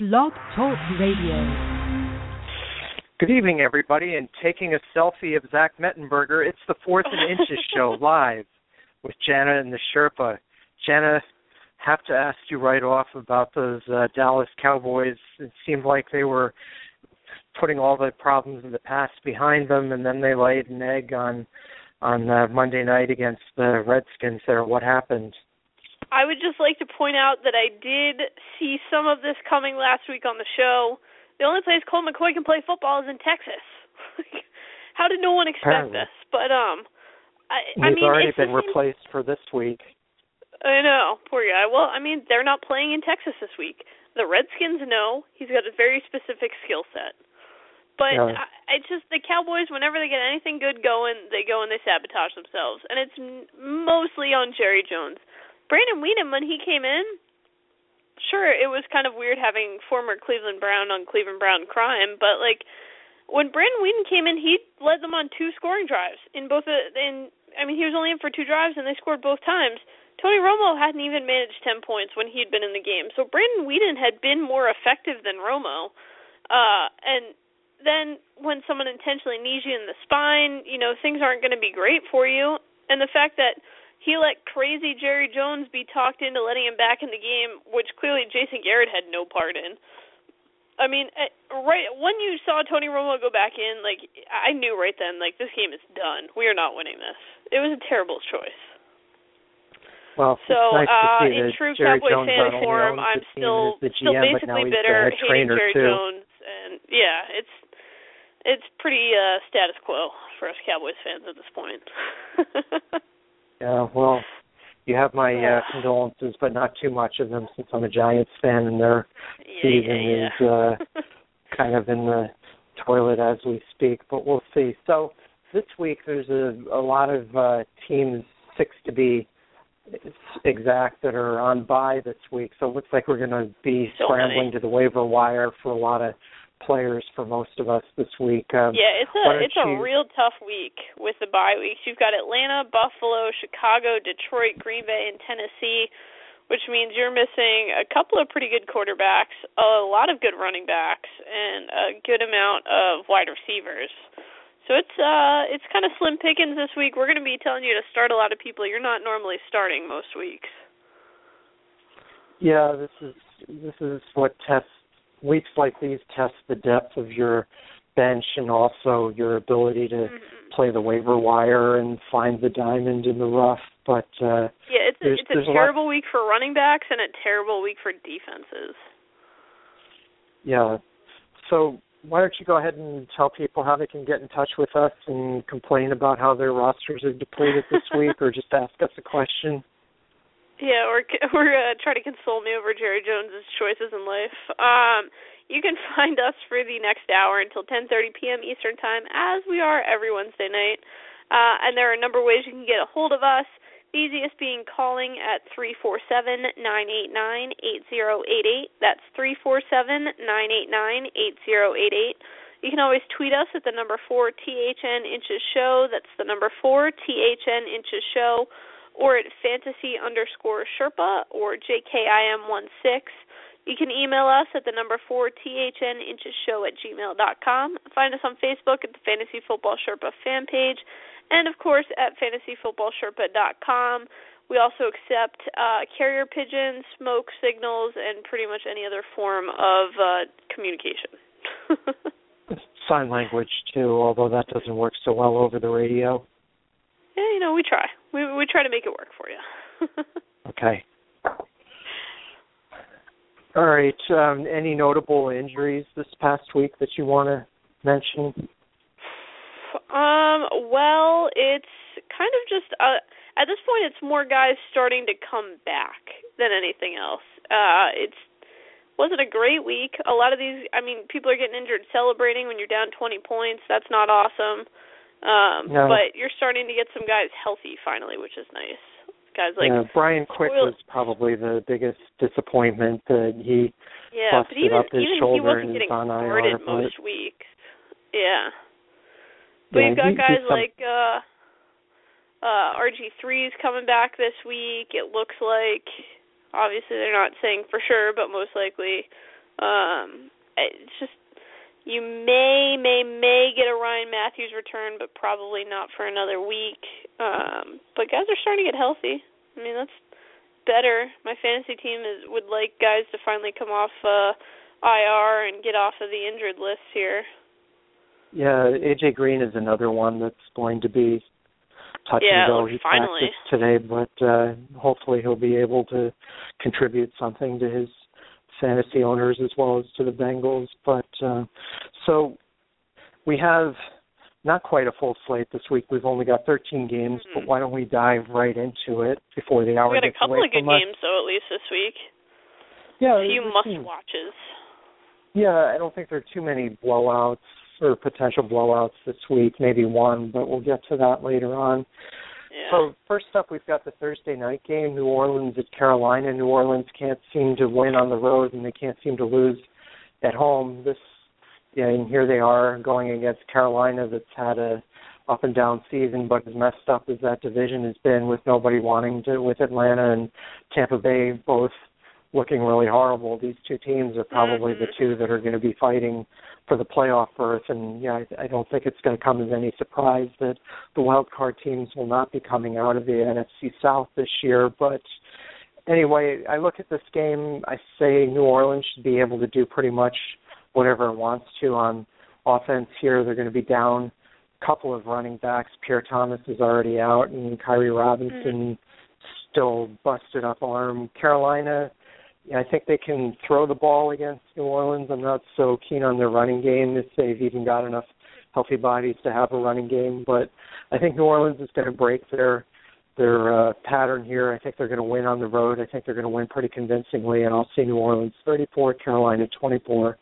Blog Talk Radio. Good evening, everybody, and taking a selfie of Zach Mettenberger. It's the Fourth and Inches show live with Jana and the Sherpa. Jana, have to ask you right off about those uh, Dallas Cowboys. It seemed like they were putting all the problems of the past behind them, and then they laid an egg on on uh, Monday night against the Redskins. There, what happened? I would just like to point out that I did see some of this coming last week on the show. The only place Colt McCoy can play football is in Texas. How did no one expect Apparently. this? But um, I, He's I mean, already been replaced for this week. I know, poor guy. Well, I mean, they're not playing in Texas this week. The Redskins know he's got a very specific skill set. But Yeah. I, it's just the Cowboys. Whenever they get anything good going, they go and they sabotage themselves, and it's m- mostly on Jerry Jones. Brandon Weeden, when he came in, sure, it was kind of weird having former Cleveland Brown on Cleveland Brown crime, but like when Brandon Weeden came in, he led them on two scoring drives in both. The, in I mean, he was only in for two drives, and they scored both times. Tony Romo hadn't even managed ten points when he'd been in the game, so Brandon Weeden had been more effective than Romo. Uh, and then when someone intentionally knees you in the spine, you know things aren't going to be great for you. And the fact that he let crazy Jerry Jones be talked into letting him back in the game, which clearly Jason Garrett had no part in. I mean, eh, right when you saw Tony Romo go back in, like I knew right then, like this game is done. We are not winning this. It was a terrible choice. Well, So, nice uh, in true Jerry Cowboy Jones fan form, I'm still and is the still GM, now basically bitter, hating Jerry too. Jones, and yeah, it's it's pretty uh status quo for us Cowboys fans at this point. Yeah, well, you have my uh, condolences, but not too much of them since I'm a Giants fan and their yeah, season yeah, is uh, kind of in the toilet as we speak. But we'll see. So this week there's a, a lot of uh, teams, six to be exact, that are on bye this week. So it looks like we're going to be So scrambling many. to the waiver wire for a lot of players for most of us this week. Um, Yeah, it's a it's a real tough week with the bye weeks. You've got Atlanta, Buffalo, Chicago, Detroit, Green Bay, and Tennessee, which means you're missing a couple of pretty good quarterbacks, a lot of good running backs, and a good amount of wide receivers. So it's uh it's kind of slim pickings this week. We're going to be telling you to start a lot of people you're not normally starting most weeks. Yeah, this is this is what tests weeks like these test the depth of your bench and also your ability to Mhm. play the waiver wire and find the diamond in the rough. But uh Yeah, it's a, it's a there's a terrible week for running backs and a terrible week for defenses. yeah, so why don't you go ahead and tell people how they can get in touch with us and complain about how their rosters are depleted this week, or just ask us a question? Yeah, or or uh, try to console me over Jerry Jones's choices in life. Um, you can find us for the next hour until 10:30 p.m. Eastern Time, as we are every Wednesday night. Uh, and there are a number of ways you can get a hold of us. The easiest being calling at three four seven nine eight nine eight zero eight eight. That's three four seven nine eight nine eight zero eight eight. You can always tweet us at the number four THN inches show. That's the number four THN inches show or at fantasy underscore Sherpa or JKIM16. You can email us at the number 4 THN inches show at gmail dot com. Find us on Facebook at the Fantasy Football Sherpa fan page, and of course at dot com. We also accept uh, carrier pigeons, smoke signals, and pretty much any other form of uh, communication. Sign language too, although that doesn't work so well over the radio. yeah, you know, we try. We we try to make it work for you. Okay. All right. Um, any notable injuries this past week that you want to mention? Um, well, it's kind of just uh at this point it's more guys starting to come back than anything else. Uh it's wasn't a great week. A lot of these I mean, people are getting injured celebrating when you're down 20 points. That's not awesome. Um No. but you're starting to get some guys healthy finally, which is nice. Guys like yeah, Brian Quick was probably the biggest disappointment that he Yeah, busted but even up his even he shoulder wasn't and getting on IR, started but- most weeks. Yeah. But Yeah, you've got he- guys some- like uh uh RG3's coming back this week. It looks like obviously they're not saying for sure, but most likely Um, it's just you may may may get a Ryan Mathews return, but probably not for another week. Um, but guys are starting to get healthy. I mean that's better. My fantasy team is would like guys to finally come off uh, IR and get off of the injured list here. Yeah, AJ Green is another one that's going to be touch yeah, and go. He finally. practiced today, but uh, hopefully he'll be able to contribute something to his fantasy owners as well as to the Bengals. But uh, so we have not quite a full slate this week. We've only got 13 games, mm-hmm. but why don't we dive right into it before the hour we got a couple of good from us. games though, at least this week. Yeah, a few must watches. Yeah, I don't think there are too many blowouts or potential blowouts this week. Maybe one, but we'll get to that later on. So first up, we've got the Thursday night game, New Orleans at Carolina. New Orleans can't seem to win on the road, and they can't seem to lose at home. This, yeah, and here they are going against Carolina, that's had a up and down season, but as messed up as that division has been, with nobody wanting to, with Atlanta and Tampa Bay both looking really horrible. These two teams are probably the Mhm. two that are going to be fighting for the playoff berth, and yeah, I, I don't think it's going to come as any surprise that the wild card teams will not be coming out of the NFC South this year. But anyway, I look at this game. I say New Orleans should be able to do pretty much whatever it wants to on offense here. They're going to be down a couple of running backs. Pierre Thomas is already out, and Khiry Robinson still busted up arm. Carolina. I think they can throw the ball against New Orleans. I'm not so keen on their running game if they've even got enough healthy bodies to have a running game. But I think New Orleans is going to break their their uh, pattern here. I think they're going to win on the road. I think they're going to win pretty convincingly, and I'll see New Orleans 34, Carolina 24. Um,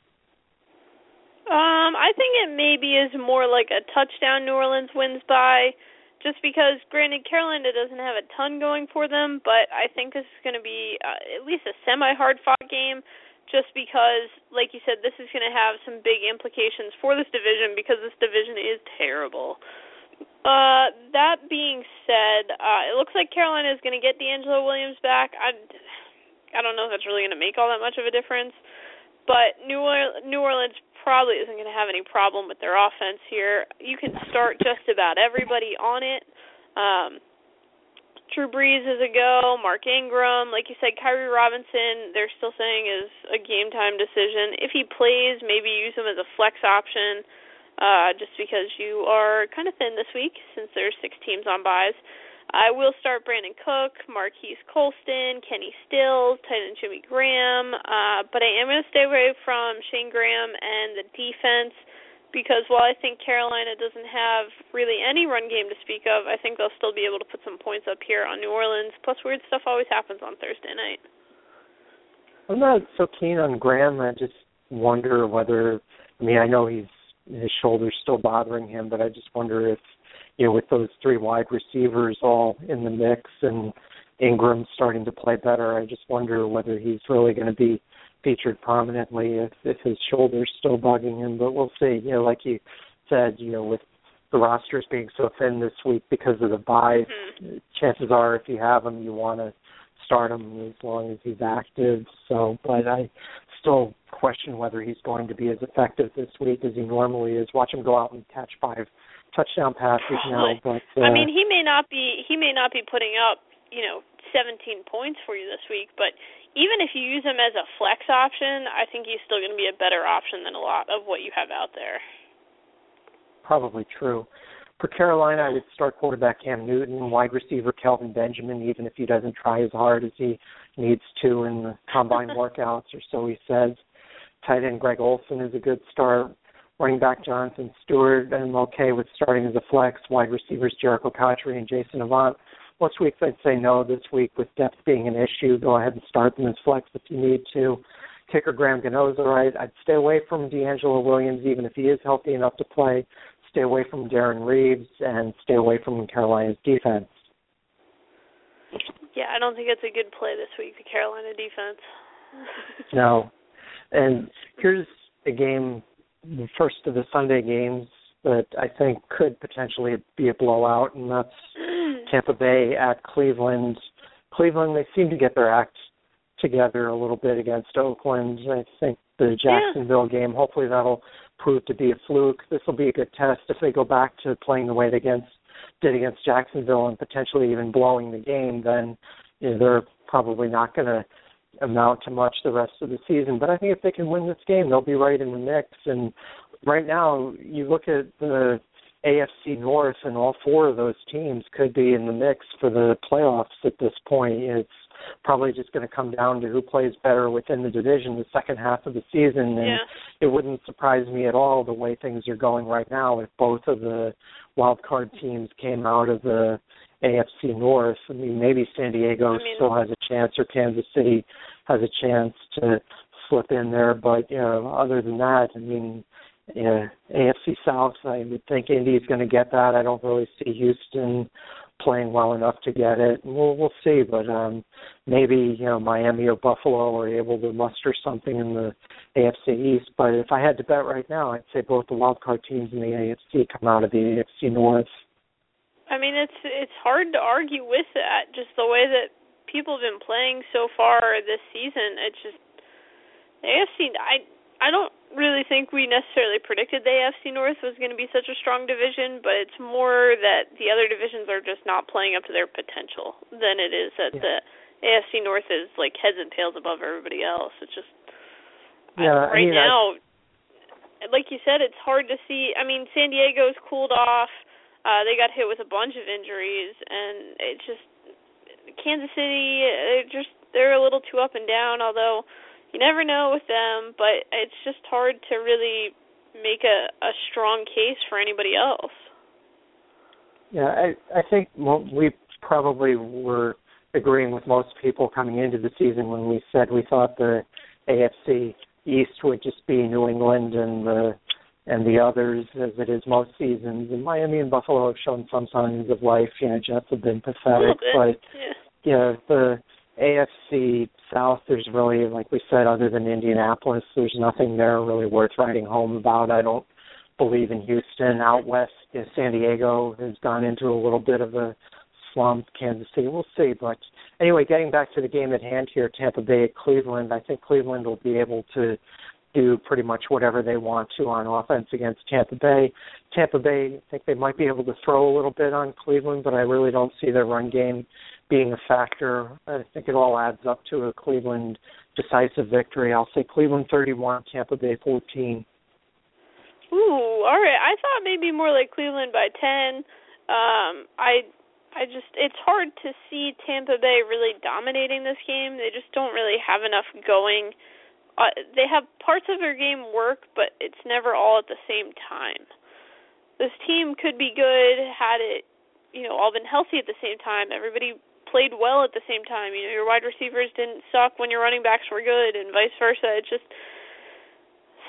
I think it maybe is more like a touchdown New Orleans wins by just because granted Carolina doesn't have a ton going for them, but I think this is going to be uh, at least a semi hard fought game just because like you said this is going to have some big implications for this division because this division is terrible. Uh that being said, uh it looks like Carolina is going to get DeAngelo Williams back. I I don't know if that's really going to make all that much of a difference, but New Orleans, New Orleans probably isn't going to have any problem with their offense here. You can start just about everybody on it. Um, Drew Brees is a go. Mark Ingram, like you said, Khiry Robinson. They're still saying is a game time decision. If he plays, maybe use him as a flex option, uh, just because you are kind of thin this week since there's six teams on buys. I will start Brandin Cook, Marques Colston, Kenny Stills, Titan Jimmy Graham, uh, but I am going to stay away from Shayne Graham and the defense because while I think Carolina doesn't have really any run game to speak of, I think they'll still be able to put some points up here on New Orleans. Plus, weird stuff always happens on Thursday night. I'm not so keen on Graham. I just wonder whether. I mean, I know he's his shoulder's still bothering him, but I just wonder if you know, with those three wide receivers all in the mix and Ingram starting to play better, I just wonder whether he's really going to be featured prominently if if his shoulder's still bugging him. But we'll see. You know, like you said, you know, with the rosters being so thin this week because of the bye, Mhm. chances are if you have him, you want to start him as long as he's active. So, but I still question whether he's going to be as effective this week as he normally is. Watch him go out and catch five touchdown passes now, but uh, I mean, he may not be he may not be putting up, you know, 17 points for you this week, but even if you use him as a flex option, I think he's still going to be a better option than a lot of what you have out there. probably true. For Carolina, I would start quarterback Cam Newton, wide receiver Kelvin Benjamin, even if he doesn't try as hard as he needs to in the combine workouts, or so he says. Tight end Greg Olsen is a good start. Running back Jonathan Stewart, I'm okay with starting as a flex. Wide receivers Jerricho Cotchery and Jason Avant. Most weeks I'd say no. This week, with depth being an issue, go ahead and start them as flex if you need to. Kicker Graham Gano's all right. I'd stay away from DeAngelo Williams, even if he is healthy enough to play. Stay away from Darrin Reaves and stay away from Carolina's defense. Yeah, I don't think it's a good play this week, the Carolina defense. No. And here's a game, the first of the Sunday games that I think could potentially be a blowout, and that's mm. Tampa Bay at Cleveland. Cleveland, they seem to get their act together a little bit against Oakland. I think the Jacksonville yeah. game, hopefully that'll prove to be a fluke. This will be a good test if they go back to playing the way they against did against Jacksonville and potentially even blowing the game. Then you know, they're probably not going to amount to much the rest of the season. But I think if they can win this game, they'll be right in the mix. And right now, you look at the AFC North, and all four of those teams could be in the mix for the playoffs at this point. It's probably just going to come down to who plays better within the division the second half of the season. And yeah. it wouldn't surprise me at all the way things are going right now if both of the wild card teams came out of the AFC North. I mean, maybe San Diego I mean, still has a chance, or Kansas City has a chance to slip in there. But you know, other than that, I mean, yeah, AFC South, I would think Indy's going to get that. I don't really see Houston playing well enough to get it. We'll we'll see, but um maybe you know Miami or Buffalo are able to muster something in the AFC East. But if I had to bet right now, I'd say both the wild card teams in the AFC come out of the AFC North. I mean, it's it's hard to argue with that. Just the way that people have been playing so far this season, it's just the AFC. I I don't really think we necessarily predicted the AFC North was going to be such a strong division, but it's more that the other divisions are just not playing up to their potential than it is that yeah. the AFC North is like heads and tails above everybody else. It's just yeah, I, right I mean, now, I, like you said, it's hard to see. I mean, San Diego's cooled off. Uh, they got hit with a bunch of injuries, and it just Kansas City. They're just they're a little too up and down. Although you never know with them, but it's just hard to really make a a strong case for anybody else. Yeah, I I think we probably were agreeing with most people coming into the season when we said we thought the AFC East would just be New England and the and the others as it is most seasons. And Miami and Buffalo have shown some signs of life. You know, Jets have been pathetic, but yeah. you know the AFC South, there's really, like we said, other than Indianapolis, there's nothing there really worth writing home about. I don't believe in Houston. Out west, you know, San Diego has gone into a little bit of a slump. Kansas City, we'll see. But anyway, getting back to the game at hand here, Tampa Bay at Cleveland, I think Cleveland will be able to do pretty much whatever they want to on offense against Tampa Bay. Tampa Bay, I think they might be able to throw a little bit on Cleveland, but I really don't see their run game being a factor. I think it all adds up to a Cleveland decisive victory. I'll say Cleveland 31, Tampa Bay 14. Ooh, all right. I thought maybe more like Cleveland by 10. Um, I I just it's hard to see Tampa Bay really dominating this game. They just don't really have enough going. Uh, they have parts of their game work, but it's never all at the same time. This team could be good had it, you know, all been healthy at the same time. Everybody played well at the same time. You know, your wide receivers didn't suck when your running backs were good, and vice versa. It's just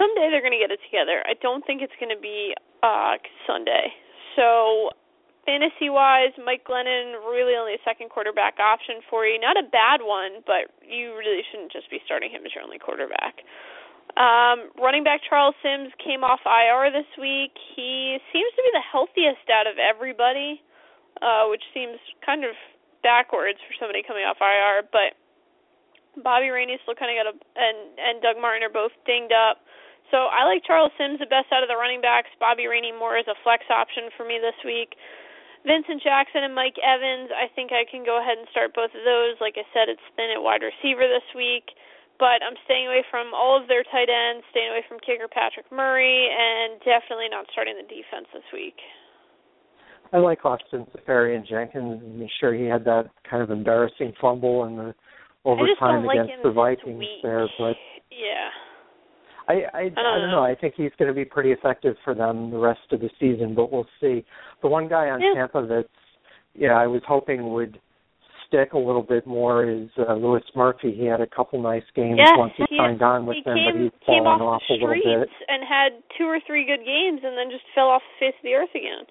someday they're going to get it together. I don't think it's going to be uh Sunday. So fantasy wise, Mike Glennon really only a second quarterback option for you. Not a bad one, but you really shouldn't just be starting him as your only quarterback. Um, running back Charles Sims came off IR this week. He seems to be the healthiest out of everybody, uh, which seems kind of backwards for somebody coming off IR, but Bobby Rainey still kind of got a and and Doug Martin are both dinged up. So I like Charles Sims the best out of the running backs. Bobby Rainey more as a flex option for me this week. Vincent Jackson and Mike Evans, I think I can go ahead and start both of those. Like I said, it's thin at wide receiver this week, but I'm staying away from all of their tight ends, staying away from kicker Patrick Murray, and definitely not starting the defense this week. I like Austin Seferian-Jenkins. I'm sure he had that kind of embarrassing fumble in the overtime against like the Vikings there, but yeah. I I, I don't, I don't know. I think he's going to be pretty effective for them the rest of the season, but we'll see. The one guy on yeah. Tampa that's yeah, I was hoping would stick a little bit more is uh, Louis Murphy. He had a couple nice games yeah, once he, he signed on with he them, came, but he's fallen off, off a little bit. and had two or three good games, and then just fell off the face of the earth again.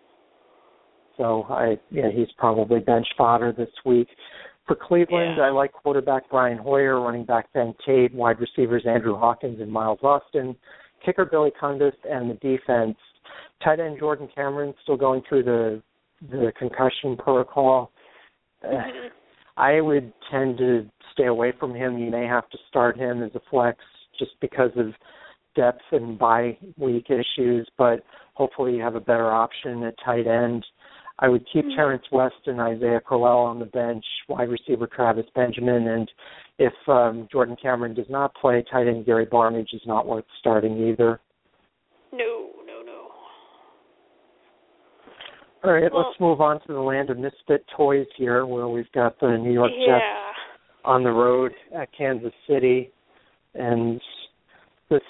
So I yeah, he's probably bench fodder this week. For Cleveland, yeah. I like quarterback Brian Hoyer, running back Ben Tate, wide receivers Andrew Hawkins and Miles Austin, kicker Billy Cundiff, and the defense. Tight end Jordan Cameron still going through the the concussion protocol. Mm-hmm. I would tend to stay away from him. You may have to start him as a flex just because of depth and bye week issues, but hopefully you have a better option at tight end. I would keep mm-hmm. Terrance West and Isaiah Crowell on the bench, wide receiver Travis Benjamin, and if um, Jordan Cameron does not play, tight end Gary Barnidge is not worth starting either. No, no, no. All right, well, let's move on to the land of misfit toys here, where we've got the New York yeah. Jets on the road at Kansas City, and this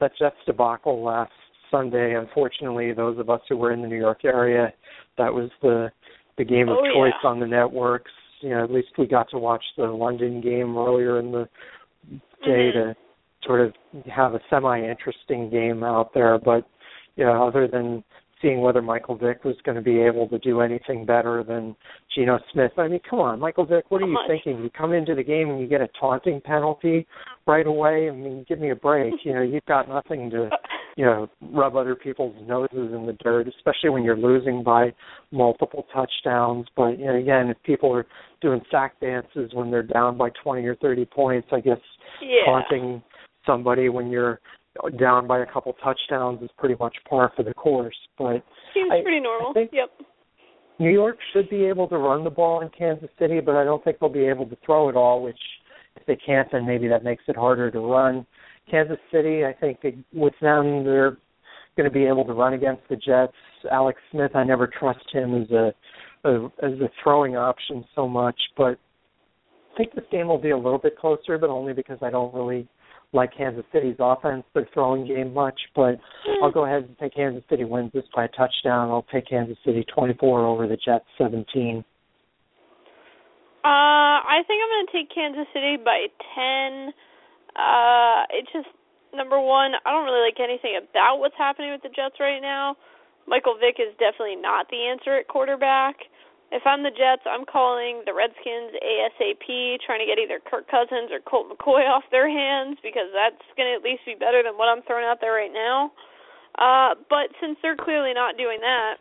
that Jets debacle last Sunday. Unfortunately, those of us who were in the New York area, that was the the game of oh, choice yeah. on the networks. You know, at least we got to watch the London game earlier in the day mm-hmm. to sort of have a semi interesting game out there. But you know, other than seeing whether Michael Vick was going to be able to do anything better than Geno Smith. I mean, come on, Michael Vick, what are you thinking? You come into the game and you get a taunting penalty right away. I mean, give me a break. You know, you've got nothing to, you know, rub other people's noses in the dirt, especially when you're losing by multiple touchdowns. But you know, again, if people are doing sack dances when they're down by 20 or 30 points, I guess yeah. taunting somebody when you're down by a couple touchdowns is pretty much par for the course. But seems I, pretty normal. Yep. New York should be able to run the ball in Kansas City, but I don't think they'll be able to throw it all. Which, if they can't, then maybe that makes it harder to run. Kansas City, I think with them, they're going to be able to run against the Jets. Alex Smith, I never trust him as a, a as a throwing option so much, but I think this game will be a little bit closer, but only because I don't really like Kansas City's offense, their throwing game much, but I'll go ahead and say Kansas City wins this by a touchdown. I'll take Kansas City 24 over the Jets 17. Uh, I think I'm going to take Kansas City by 10. Uh, it just number one, I don't really like anything about what's happening with the Jets right now. Michael Vick is definitely not the answer at quarterback. If I'm the Jets, I'm calling the Redskins ASAP, trying to get either Kirk Cousins or Colt McCoy off their hands because that's going to at least be better than what I'm throwing out there right now. Uh, but since they're clearly not doing that,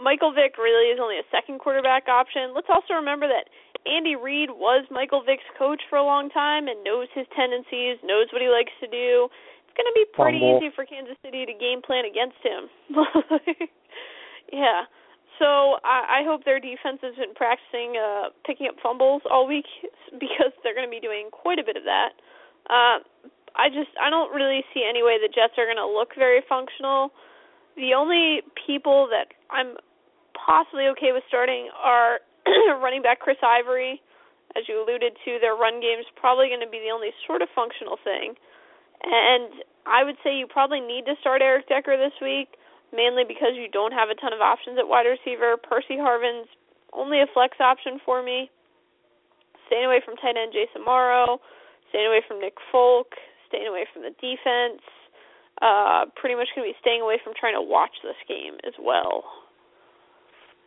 Michael Vick really is only a second quarterback option. Let's also remember that Andy Reid was Michael Vick's coach for a long time and knows his tendencies, knows what he likes to do. It's going to be pretty easy for Kansas City to game plan against him. yeah. So I, I hope their defense has been practicing uh, picking up fumbles all week because they're going to be doing quite a bit of that. Uh, I just I don't really see any way the Jets are going to look very functional. The only people that I'm possibly okay with starting are running back Chris Ivory, as you alluded to. Their run game is probably going to be the only sort of functional thing, and I would say you probably need to start Eric Decker this week mainly because you don't have a ton of options at wide receiver. Percy Harvin's only a flex option for me. Staying away from tight end Jace Amaro, staying away from Nick Folk, staying away from the defense. Uh, pretty much going to be staying away from trying to watch this game as well.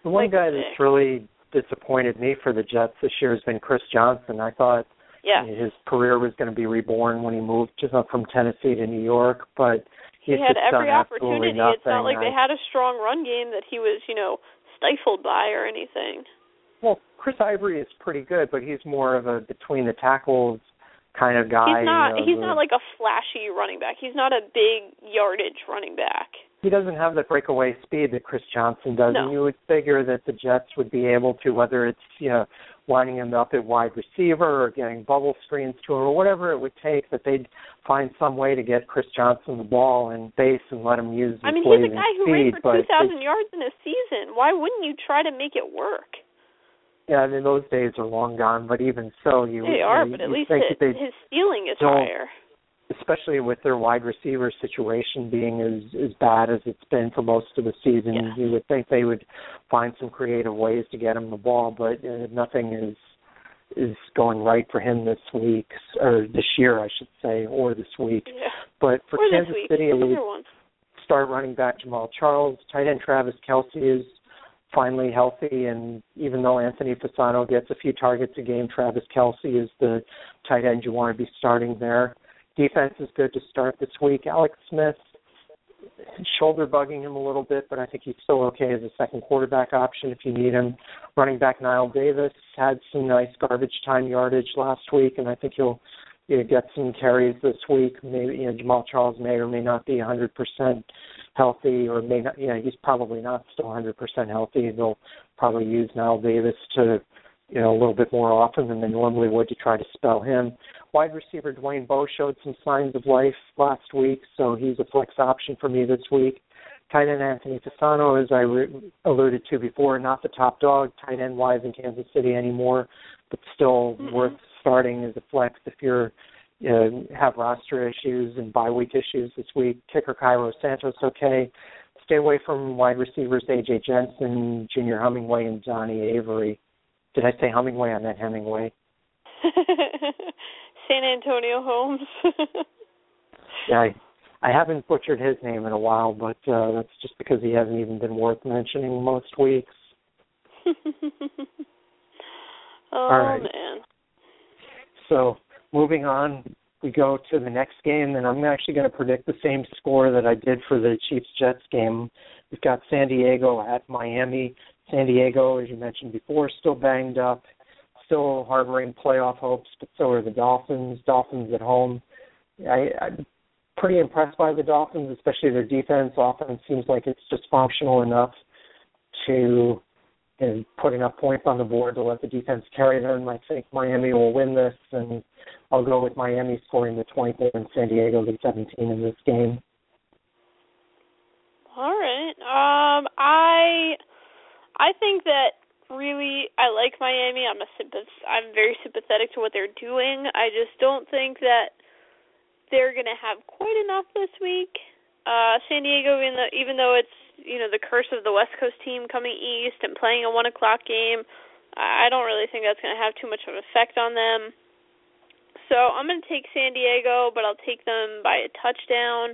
The one like guy that's really disappointed me for the Jets this year has been Chris Johnson. I thought yeah. his career was going to be reborn when he moved just from Tennessee to New York, but he had every opportunity. It's not like I, they had a strong run game that he was, you know, stifled by or anything. Well, Chris Ivory is pretty good, but he's more of a between the tackles kind of guy. He's not. You know, he's the, not like a flashy running back. He's not a big yardage running back. He doesn't have the breakaway speed that Chris Johnson does, no. and you would figure that the Jets would be able to, whether it's you know lining him up at wide receiver or getting bubble screens to him or whatever it would take, that they'd find some way to get Chris Johnson the ball and base and let him use his I mean, he's a guy who speed, ran for 2,000 yards in a season. Why wouldn't you try to make it work? Yeah, I mean those days are long gone, but even so, you they are. you, but at least think his, that his ceiling is higher. Especially with their wide receiver situation being as as bad as it's been for most of the season, Yeah. you would think they would find some creative ways to get him the ball, but uh, nothing is is going right for him this week or this year, I should say, or this week. Yeah. But for or Kansas. City, I would start running back Jamaal Charles. Tight end Travis Kelce is finally healthy, and even though Anthony Fasano gets a few targets a game, Travis Kelce is the tight end you want to be starting there. Defense is good to start this week. Alex Smith, shoulder bugging him a little bit, but I think he's still okay as a second quarterback option if you need him. Running back Knile Davis had some nice garbage time yardage last week, and I think he'll you know, get some carries this week. Maybe you know Jamaal Charles may or may not be 100% healthy, or may not. You know, he's probably not still 100% healthy. They'll probably use Knile Davis to you know a little bit more often than they normally would to try to spell him. Wide receiver Dwayne Bowe showed some signs of life last week, so he's a flex option for me this week. Tight end Anthony Fasano, as I re- alluded to before, not the top dog tight end wise in Kansas City anymore, but still mm-hmm. worth starting as a flex if you're you know, have roster issues and bye week issues this week. Kicker Cairo Santos, okay. Stay away from wide receivers AJ Jenkins, Junior Hummingway, and Donnie Avery. Did I say Hummingway? I meant Hemingway. San Antonio Holmes. yeah, I, I haven't butchered his name in a while, but uh, that's just because he hasn't even been worth mentioning most weeks. oh All right. man. So moving on, we go to the next game, and I'm actually going to predict the same score that I did for the Chiefs Jets game. We've got San Diego at Miami. San Diego, as you mentioned before, still banged up still harboring playoff hopes, but so are the Dolphins. Dolphins at home. I, I'm pretty impressed by the Dolphins, especially their defense. Offense seems like it's just functional enough to you know, put enough points on the board to let the defense carry them. I think Miami will win this, and I'll go with Miami scoring the 24 and San Diego the 17 in this game. All right. Um, I I think that really I like Miami. I'm a sympath- I'm very sympathetic to what they're doing. I just don't think that they're going to have quite enough this week. Uh San Diego even though even though it's, you know, the curse of the West Coast team coming east and playing a 1 o'clock game, I don't really think that's going to have too much of an effect on them. So, I'm going to take San Diego, but I'll take them by a touchdown.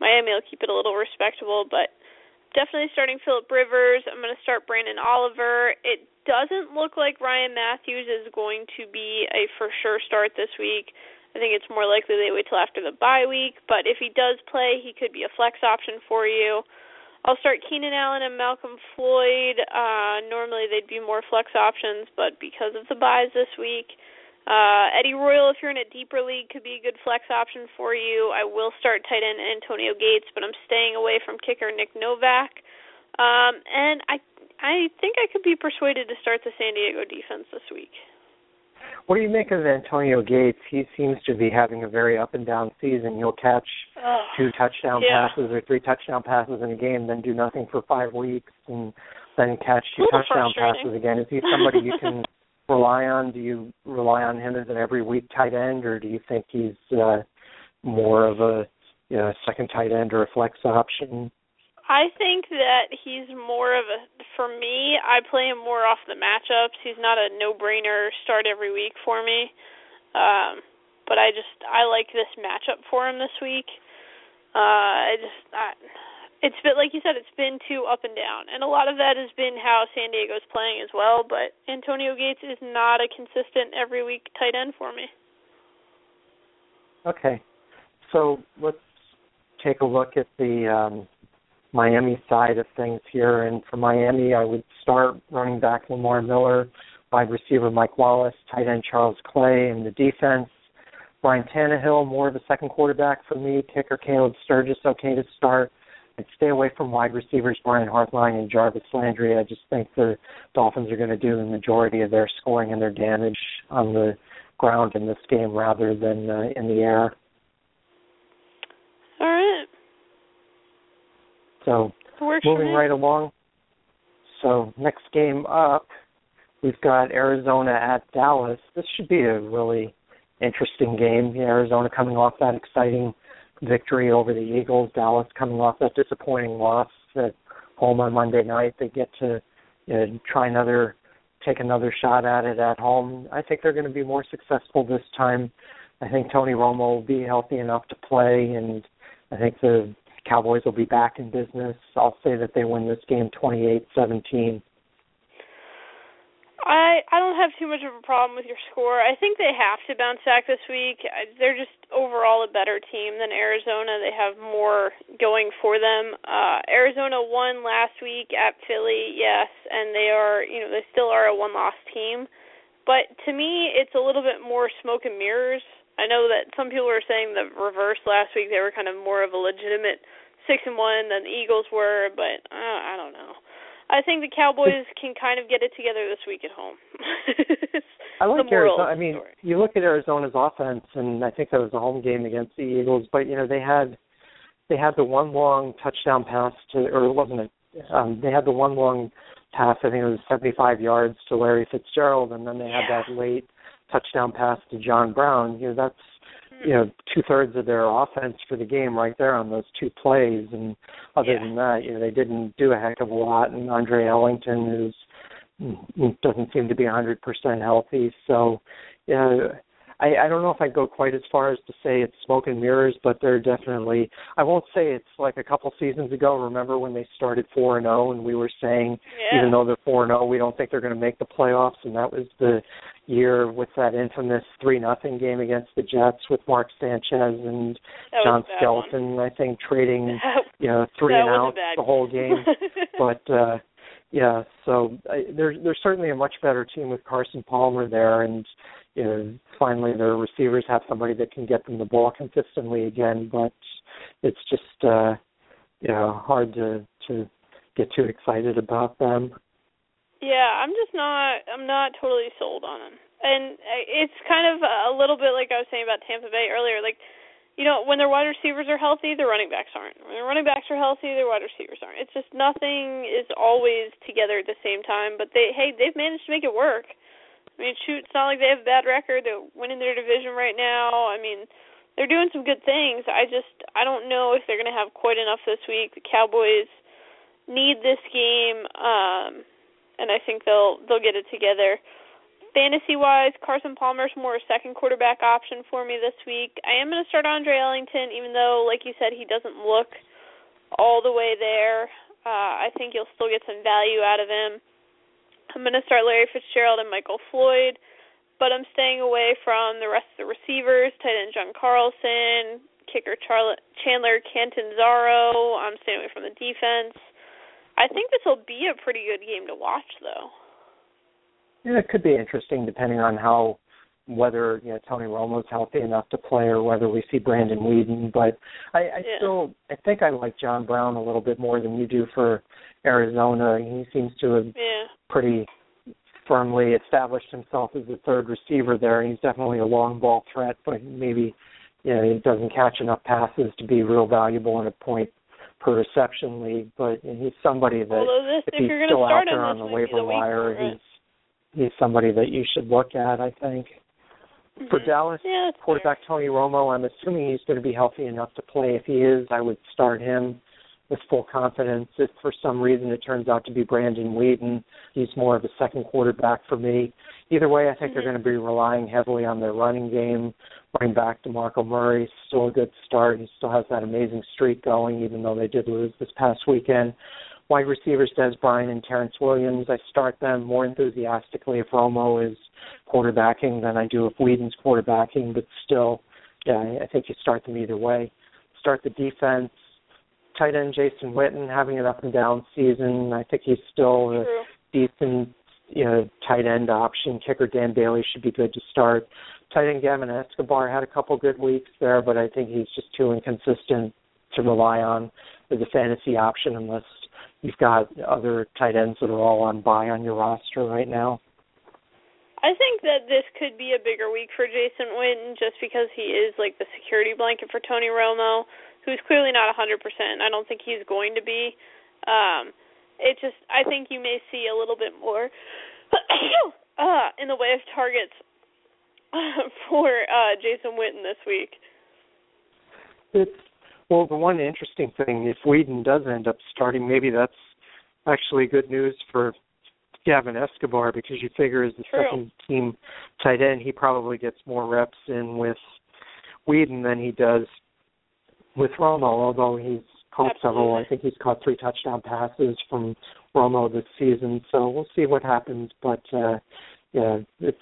Miami will keep it a little respectable, but definitely starting Philip Rivers. I'm going to start Branden Oliver. It doesn't look like Ryan Mathews is going to be a for sure start this week. I think it's more likely they wait till after the bye week, but if he does play, he could be a flex option for you. I'll start Keenan Allen and Malcom Floyd. Uh, normally they'd be more flex options, but because of the buys this week, Eddie Royal, if you're in a deeper league, could be a good flex option for you. I will start tight end Antonio Gates, but I'm staying away from kicker Nick Novak. Um, and I I think I could be persuaded to start the San Diego defense this week. What do you make of Antonio Gates? He seems to be having a very up and down season. He'll catch oh, two touchdown yeah. passes or three touchdown passes in a game, then do nothing for five weeks, and then catch two touchdown passes again. Is he somebody you can rely on? Do you rely on him as an every week tight end, or do you think he's uh, more of a you know, second tight end or a flex option? I think that he's more of a for me, I play him more off the matchups. He's not a no-brainer start every week for me. Um but I just I like this matchup for him this week. Uh I just I it's been like you said, it's been too up and down, and a lot of that has been how San Diego's playing as well. But Antonio Gates is not a consistent every week tight end for me. Okay, so let's take a look at the um, Miami side of things here. And for Miami, I would start running back Lamar Miller, wide receiver Mike Wallace, tight end Charles Clay, and the defense. Ryan Tannehill, more of a second quarterback for me. Kicker Caleb Sturgis, okay to start. I'd stay away from wide receivers Brian Hartline and Jarvis Landry. I just think the Dolphins are going to do the majority of their scoring and their damage on the ground in this game rather than uh, in the air. All right. So moving right along. So next game up, we've got Arizona at Dallas. This should be a really interesting game. Arizona coming off that exciting victory over the Eagles. Dallas coming off that disappointing loss at home on Monday night. They get to you know, try another, take another shot at it at home. I think they're going to be more successful this time. I think Tony Romo will be healthy enough to play, and I think the Cowboys will be back in business. I'll say that they win this game 28-17. I I don't have too much of a problem with your score. I think they have to bounce back this week. They're just overall a better team than Arizona. They have more going for them. Uh Arizona won last week at Philly, yes, and they are, you know, they still are a one-loss team. But to me, it's a little bit more smoke and mirrors. I know that some people were saying the reverse last week. They were kind of more of a legitimate six and one than the Eagles were, but uh, I don't know. I think the Cowboys can kind of get it together this week at home. I like Arizona. I mean, story. you look at Arizona's offense, and I think that was a home game against the Eagles. But you know, they had they had the one long touchdown pass to, or it wasn't it? Um, they had the one long pass. I think it was 75 yards to Larry Fitzgerald, and then they had Yeah. that late touchdown pass to John Brown. You know, that's you know two thirds of their offense for the game right there on those two plays. And other Yeah. than that, you know, they didn't do a heck of a lot. And Andre Ellington is mm, doesn't seem to be 100% healthy. So, yeah, I, I don't know if I'd go quite as far as to say it's smoke and mirrors, but they're definitely. I won't say it's like a couple seasons ago. Remember when they started four and zero, and we were saying Yeah. even though they're four and zero, we don't think they're going to make the playoffs, and that was the year with that infamous three nothing game against the Jets with Mark Sanchez and that John bad one. Skelton. I think trading you know three and outs the whole game but uh yeah so I, they're they're certainly a much better team with Carson Palmer there and you know finally their receivers have somebody that can get them the ball consistently again but it's just uh you know hard to to get too excited about them Yeah, I'm just not. I'm not totally sold on him, and uh, it's kind of a little bit like I was saying about Tampa Bay earlier. Like, you know, when their wide receivers are healthy, their running backs aren't. When their running backs are healthy, their wide receivers aren't. It's just nothing is always together at the same time. But they, hey, they've managed to make it work. I mean, shoot, it's not like they have a bad record. They're winning their division right now. I mean, they're doing some good things. I just, I don't know if they're going to have quite enough this week. The Cowboys need this game. Um, and I think they'll they'll get it together. Fantasy wise, Carson Palmer's more a second quarterback option for me this week. I am going to start Andre Ellington, even though, like you said, he doesn't look all the way there. Uh, I think you'll still get some value out of him. I'm going to start Larry Fitzgerald and Michael Floyd, but I'm staying away from the rest of the receivers, tight end John Carlson, kicker Charlotte, Chandler Catanzaro. I'm staying away from the defense. I think this will be a pretty good game to watch, though. Yeah, it could be interesting depending on how whether you know Tony Romo's healthy enough to play or whether we see Brandon Weeden. But I, I Yeah. still I think I like John Brown a little bit more than you do for Arizona. He seems to have Yeah. pretty firmly established himself as the third receiver there. He's definitely a long ball threat, but maybe you know he doesn't catch enough passes to be real valuable in a point per reception league. But he's somebody that this, if if he's you're going still to out there on this the waiver wire, for it. he's he's somebody that you should look at. I think for Mhm. Dallas yeah, quarterback Tony Romo, I'm assuming he's going to be healthy enough to play. If he is, I would start him with full confidence. If for some reason it turns out to be Brandon Weeden, he's more of a second quarterback for me. Either way, I think they're mm-hmm. going to be relying heavily on their running game. Running back DeMarco Murray, still a good start. He still has that amazing streak going, even though they did lose this past weekend. Wide receivers, Dez Bryant and Terrance Williams, I start them more enthusiastically if Romo is quarterbacking than I do if Weeden's quarterbacking, but still, yeah, I- I think you start them either way. Start the defense. Tight end Jason Witten having an up and down season. I think he's still a true. decent, you know, tight end option. Kicker Dan Bailey should be good to start. Tight end Gavin Escobar had a couple good weeks there, but I think he's just too inconsistent to rely on as a fantasy option unless you've got other tight ends that are all on buy on your roster right now. I think that this could be a bigger week for Jason Witten just because he is like the security blanket for Tony Romo, who's clearly not a 100%. I don't think he's going to be. Um it just I think you may see a little bit more uh in the way of targets for uh Jason Witten this week. It's well, the one interesting thing, if Weeden does end up starting, maybe that's actually good news for Gavin Escobar because you figure as the True. second team tight end, he probably gets more reps in with Weeden than he does with Romo, although he's caught several. I think he's caught three touchdown passes from Romo this season. So we'll see what happens. But uh, yeah, it's.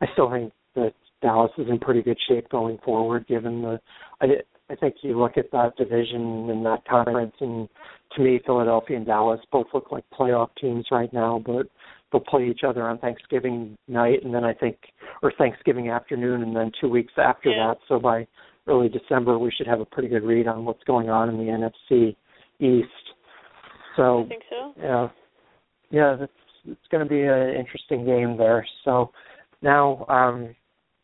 I still think that Dallas is in pretty good shape going forward, given the. I I think you look at that division and that conference, and to me, Philadelphia and Dallas both look like playoff teams right now. But they'll play each other on Thanksgiving night, and then I think, or Thanksgiving afternoon, and then two weeks after yeah. that. So by early December, we should have a pretty good read on what's going on in the NFC East. So I think so. yeah, yeah, it's it's going to be an interesting game there. So now, um,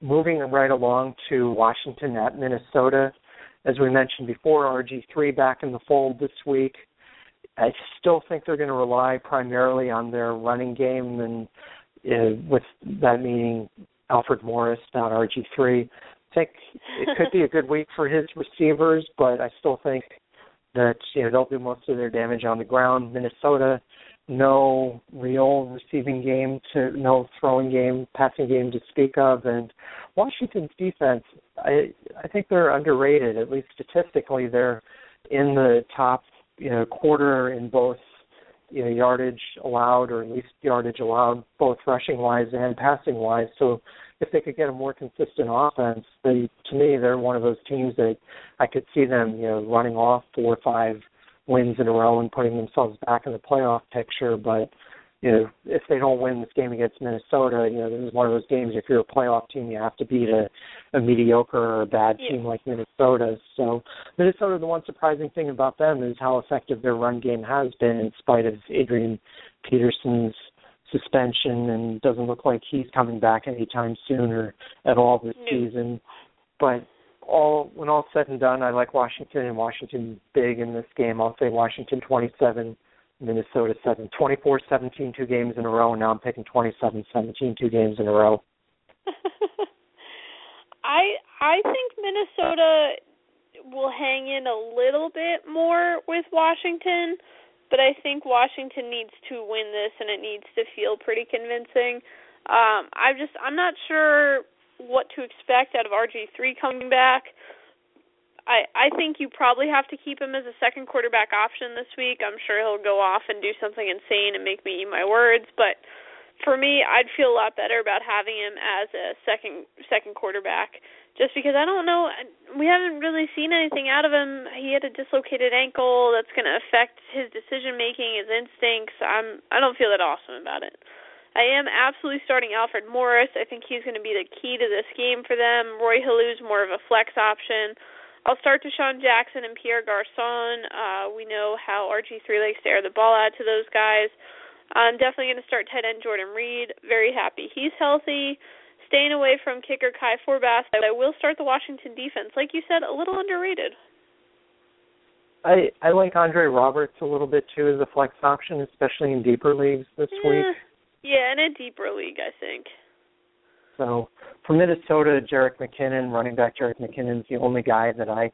moving right along to Washington at Minnesota. As we mentioned before, RG3 back in the fold this week. I still think they're going to rely primarily on their running game, and uh, with that meaning Alfred Morris, not RG3. Think it could be a good week for his receivers, but I still think that you know they'll do most of their damage on the ground. Minnesota, no real receiving game to no throwing game, passing game to speak of, and Washington's defense. I I think they're underrated. At least statistically, they're in the top you know quarter in both you know yardage allowed or at least yardage allowed both rushing wise and passing wise. So if they could get a more consistent offense, they to me they're one of those teams that I could see them you know running off four or five wins in a row and putting themselves back in the playoff picture. But you know, if they don't win this game against Minnesota, you know, this is one of those games. If you're a playoff team, you have to beat a, a mediocre or a bad Yeah. team like Minnesota. So Minnesota, the one surprising thing about them is how effective their run game has been, in spite of Adrian Peterson's suspension, and doesn't look like he's coming back anytime soon or at all this No. season. But all when all said and done, I like Washington and Washington big in this game. I'll say Washington 27, Minnesota 7. 24-17 two games in a row, and now I'm picking 27-17 two games in a row. I I think Minnesota will hang in a little bit more with Washington, but I think Washington needs to win this and it needs to feel pretty convincing. Um I just I'm not sure what to expect out of RG3 coming back. I I think you probably have to keep him as a second quarterback option this week. I'm sure he'll go off and do something insane and make me eat my words, but for me, I'd feel a lot better about having him as a second second quarterback, just because I don't know. We haven't really seen anything out of him. He had a dislocated ankle that's going to affect his decision making, his instincts. I'm I don't feel that awesome about it. I am absolutely starting Alfred Morris. I think he's going to be the key to this game for them. Roy Helu's more of a flex option. I'll start DeSean Jackson and Pierre Garcon. Uh, we know how RG3 likes to air the ball out to those guys. I'm definitely going to start tight end Jordan Reed. Very happy he's healthy. Staying away from kicker Kai Forbath. I will start the Washington defense. Like you said, a little underrated. I I like Andre Roberts a little bit too as a flex option, especially in deeper leagues this Eh, week. Yeah, in a deeper league, I think. So for Minnesota, Jerick McKinnon, running back Jerick McKinnon is the only guy that I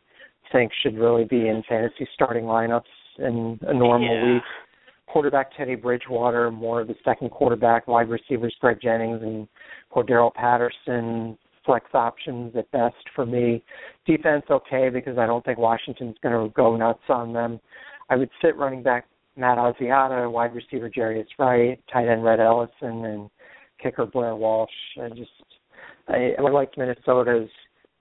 think should really be in fantasy starting lineups in a normal yeah. week. Quarterback Teddy Bridgewater, more of the second quarterback, wide receivers Greg Jennings and Cordarrelle Patterson, flex options at best for me. Defense okay because I don't think Washington's going to go nuts on them. I would sit running back Matt Asiata, wide receiver Jarius Wright, tight end Rhett Ellison, and kicker Blair Walsh. I just I, I like Minnesota's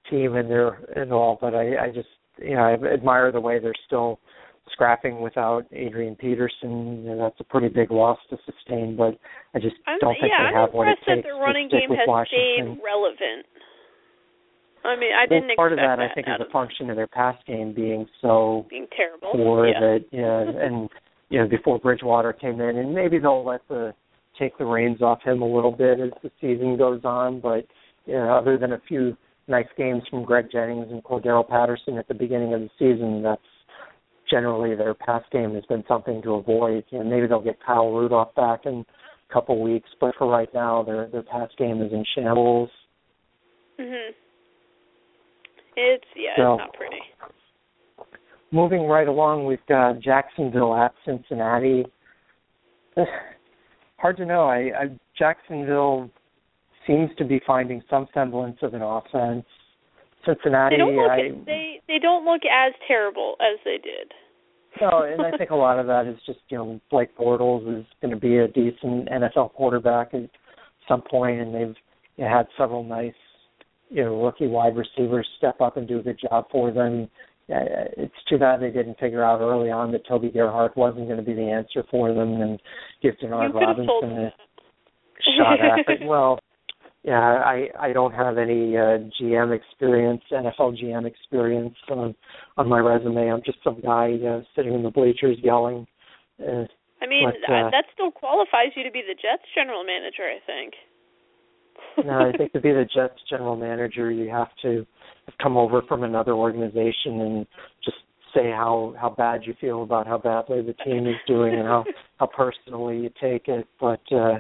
team and their and all, but I, I just you know I admire the way they're still scrapping without Adrian Peterson. You know, that's a pretty big loss to sustain, but I just I'm, don't think yeah, they I'm have what it impressed that takes the to running stick game with has Washington. stayed relevant. I mean, I Well, didn't part of expect that, I think, is a function of their pass game being so being terrible. poor yeah. that yeah, and you know before Bridgewater came in, and maybe they'll let the take the reins off him a little bit as the season goes on. But you know, other than a few nice games from Greg Jennings and Cordarrelle Patterson at the beginning of the season, that's generally their pass game has been something to avoid. And maybe they'll get Kyle Rudolph back in a couple weeks, but for right now, their their pass game is in shambles. Mhm. It's yeah, So- it's not pretty. moving right along, we've got Jacksonville at Cincinnati. Hard to know. I, I Jacksonville seems to be finding some semblance of an offense. Cincinnati, They don't look I they they don't look as terrible as they did. no, and I think a lot of that is just you know Blake Bortles is going to be a decent NFL quarterback at some point, and they've you know, had several nice you know rookie wide receivers step up and do a good job for them. It's too bad they didn't figure out early on that Toby Gerhart wasn't going to be the answer for them and give Denard Robinson a shot at it. Well, yeah, I I don't have any uh, GM experience, NFL GM experience on on my resume. I'm just some guy uh, sitting in the bleachers yelling. Uh, I mean, but, uh, that still qualifies you to be the Jets general manager, I think. no, I think to be the Jets general manager, you have to come over from another organization and just say how how bad you feel about how badly the team is doing and how how personally you take it. But uh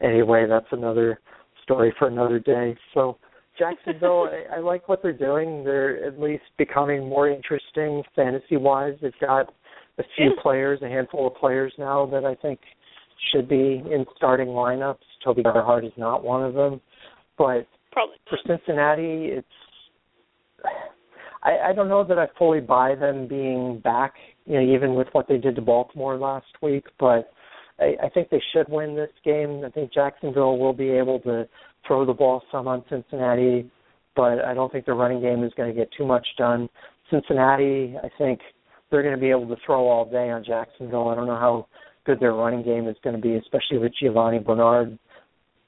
anyway, that's another story for another day. So Jacksonville, I, I like what they're doing. They're at least becoming more interesting fantasy wise. They've got a few players, a handful of players now that I think should be in starting lineups. Toby Gerhart is not one of them, but Probably for Cincinnati, it's I, I don't know that I fully buy them being back, you know, even with what they did to Baltimore last week, but I, I think they should win this game. I think Jacksonville will be able to throw the ball some on Cincinnati, but I don't think the running game is going to get too much done. Cincinnati, I think they're going to be able to throw all day on Jacksonville. I don't know how good their running game is going to be, especially with Giovani Bernard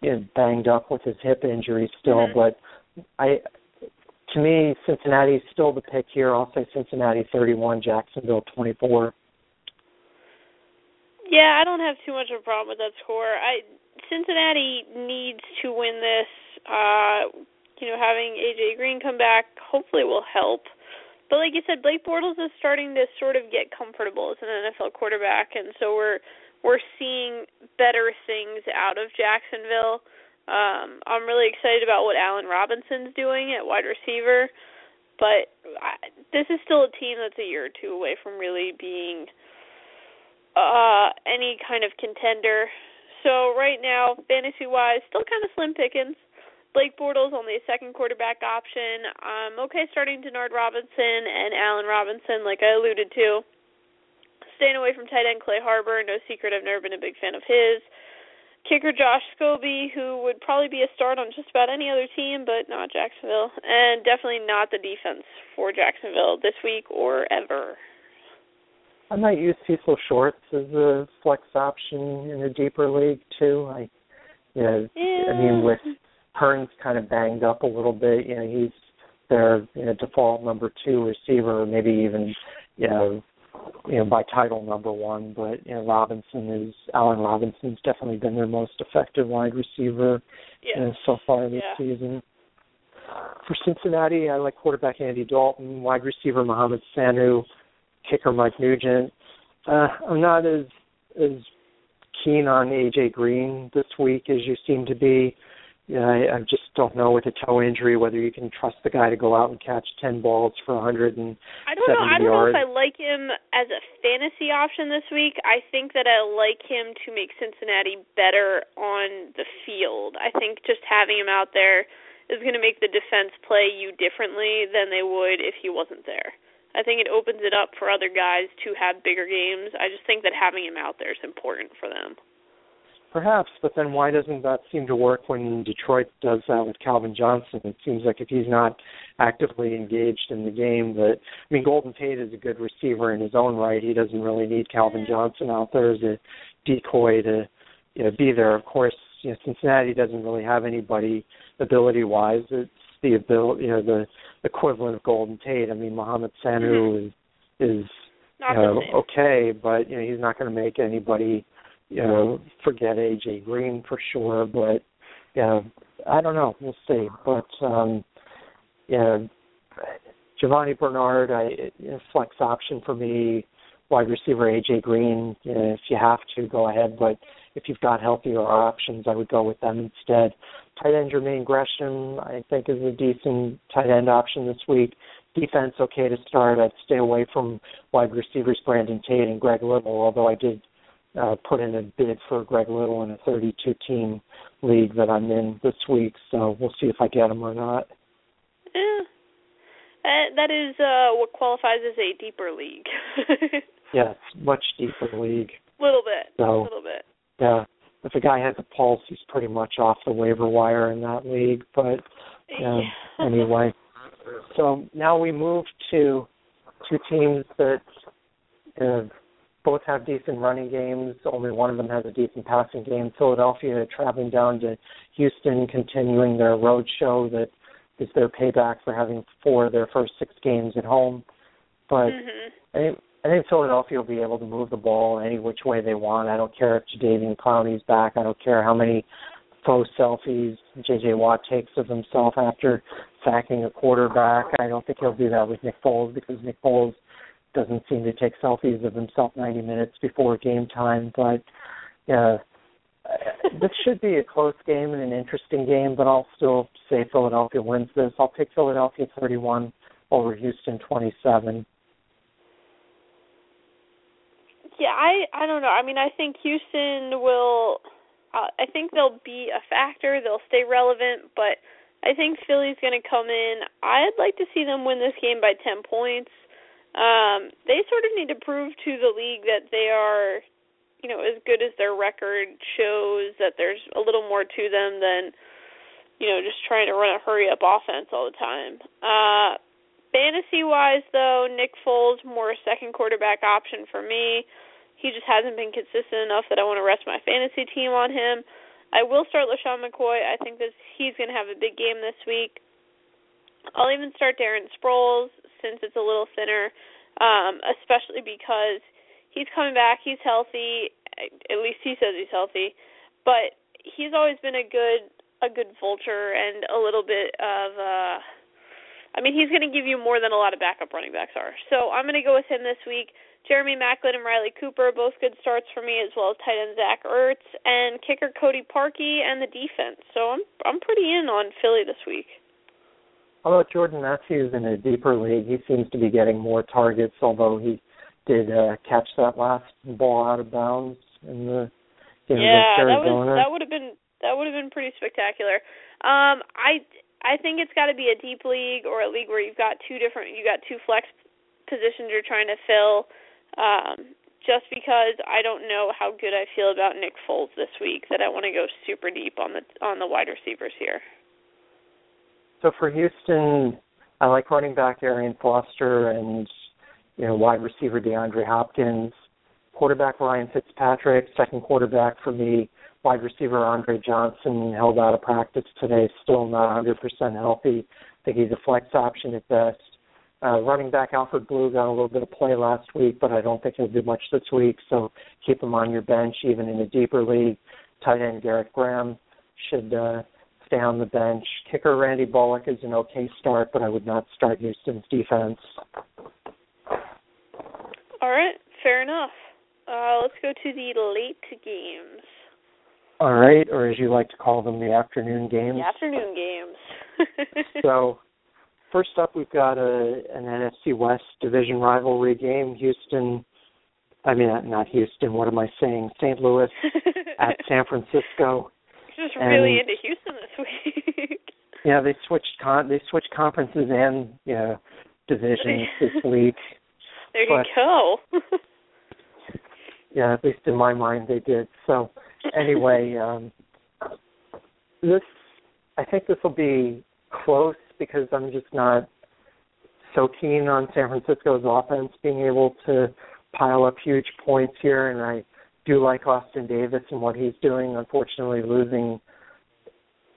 know, banged up with his hip injury still. Mm-hmm. But I, to me, Cincinnati is still the pick here. I'll say Cincinnati 31, Jacksonville 24. Yeah, I don't have too much of a problem with that score. I Cincinnati needs to win this. Uh, you know, having AJ Green come back hopefully will help. But like you said, Blake Bortles is starting to sort of get comfortable as an NFL quarterback, and so we're we're seeing better things out of Jacksonville. Um, I'm really excited about what Allen Robinson's doing at wide receiver, but I, this is still a team that's a year or two away from really being uh any kind of contender. So right now, fantasy wise, still kind of slim pickings. Blake Bortles only a second quarterback option. Um, okay, starting Denard Robinson and Allen Robinson, like I alluded to. Staying away from tight end Clay Harbor. No secret, I've never been a big fan of his. Kicker Josh Scobee, who would probably be a start on just about any other team, but not Jacksonville, and definitely not the defense for Jacksonville this week or ever. I might use Cecil Shorts as a flex option in a deeper league too. I, you know, yeah. I mean with Hurns kind of banged up a little bit. You know, he's their you know, default number two receiver, maybe even you know, you know by title number one. But you know, Robinson is Allen Robinson's definitely been their most effective wide receiver Yeah. you know, so far this Yeah. season. For Cincinnati, I like quarterback Andy Dalton, wide receiver Mohamed Sanu, kicker Mike Nugent. Uh, I'm not as as keen on AJ Green this week as you seem to be. Yeah, I, I just don't know with a toe injury whether you can trust the guy to go out and catch ten balls for 170 I don't know. I don't yards. know if I like him as a fantasy option this week. I think that I like him to make Cincinnati better on the field. I think just having him out there is going to make the defense play you differently than they would if he wasn't there. I think it opens it up for other guys to have bigger games. I just think that having him out there is important for them. Perhaps, but then why doesn't that seem to work when Detroit does that with Calvin Johnson? It seems like if he's not actively engaged in the game, that I mean, Golden Tate is a good receiver in his own right. He doesn't really need Calvin Johnson out there as a decoy to you know be there. Of course, you know, Cincinnati doesn't really have anybody ability wise. The ability, you know, the equivalent of Golden Tate. I mean, Mohamed Sanu is is Not you know, okay, but you know he's not going to make anybody you know forget AJ Green for sure. But yeah, I don't know. We'll see. But um, yeah, Giovani Bernard, I you know, flex option for me. Wide receiver AJ Green. You know, if you have to, go ahead. But if you've got healthier options, I would go with them instead. Tight end Jermaine Gresham, I think, is a decent tight end option this week. Defense okay to start. I'd stay away from wide receivers Brandon Tate and Greg Little, although I did uh, put in a bid for Greg Little in a 32 team league that I'm in this week, so we'll see if I get him or not. Yeah. That that is uh what qualifies as a deeper league. yes, much deeper league. A little bit. So, a little bit. Yeah. If a guy has a pulse, he's pretty much off the waiver wire in that league. But yeah, anyway. So now we move to two teams that uh, both have decent running games. Only one of them has a decent passing game. Philadelphia traveling down to Houston, continuing their road show that is their payback for having four of their first six games at home. But mm-hmm. I, think, I think Philadelphia will be able to move the ball any which way they want. I don't care if Jadeveon Clowney's back. I don't care how many faux selfies J.J. Watt takes of himself after sacking a quarterback. I don't think he'll do that with Nick Foles because Nick Foles doesn't seem to take selfies of himself 90 minutes before game time. But yeah, this should be a close game and an interesting game. But I'll still say Philadelphia wins this. I'll take Philadelphia 31 over Houston 27. Yeah, I I don't know. I mean, I think Houston will. Uh, I think they'll be a factor. They'll stay relevant, but I think Philly's going to come in. I'd like to see them win this game by 10 points um, they sort of need to prove to the league that they are, you know, as good as their record shows. That there's a little more to them than, you know, just trying to run a hurry up offense all the time. Uh, fantasy wise, though, Nick Foles more second quarterback option for me. He just hasn't been consistent enough that I want to rest my fantasy team on him. I will start LeSean McCoy. I think this he's going to have a big game this week. I'll even start Darren Sproles since it's a little thinner, um, especially because he's coming back, he's healthy, at least he says he's healthy, but he's always been a good a good vulture and a little bit of uh I mean, he's going to give you more than a lot of backup running backs are. So I'm going to go with him this week. Jeremy Maclin and Riley Cooper, both good starts for me, as well as tight end Zach Ertz and kicker Cody Parkey and the defense. So I'm I'm pretty in on Philly this week. How about Jordan Matthews in a deeper league? He seems to be getting more targets, although he did uh, catch that last ball out of bounds in the game yeah, against Arizona. that was that would have been that would have been pretty spectacular. Um, I I think it's got to be a deep league or a league where you've got two different you got two flex positions you're trying to fill. Um, just because I don't know how good I feel about Nick Foles this week that I want to go super deep on the on the wide receivers here. So for Houston, I like running back Arian Foster and you know wide receiver DeAndre Hopkins, quarterback Ryan Fitzpatrick, second quarterback for me, wide receiver Andre Johnson held out of practice today, still not 100% healthy. I think he's a flex option at best. Uh, running back Alfred Blue got a little bit of play last week, but I don't think he'll do much this week. So keep him on your bench, even in a deeper league. Tight end Garrett Graham should uh, stay on the bench. Kicker Randy Bullock is an okay start, but I would not start Houston's defense. All right, fair enough. Uh, let's go to the late games. All right, or as you like to call them, the afternoon games. The afternoon games. so, first up, we've got a an NFC West division rivalry game. Houston, I mean not Houston. What am I saying? St. Louis at San Francisco. Just and, really into Houston this week. yeah, they switched con they switched conferences and you know divisions this week. There but, you go. yeah, at least in my mind they did. So anyway, um this I think this will be close because I'm just not so keen on San Francisco's offense being able to pile up huge points here and I do like Austin Davis and what he's doing. Unfortunately, losing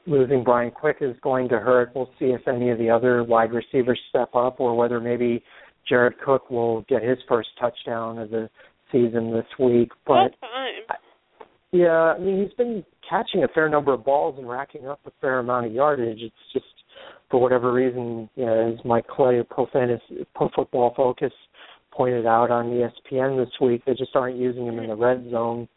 losing Brian Quick is going to hurt. We'll see if any of the other wide receivers step up, or whether maybe Jared Cook will get his first touchdown of the season this week. But yeah, I mean he's been catching a fair number of balls and racking up a fair amount of yardage. It's just for whatever reason, you know, as Mike Clay, Pro Fantasy, Pro Football Focus pointed out on ESPN this week. They just aren't using him in the red zone,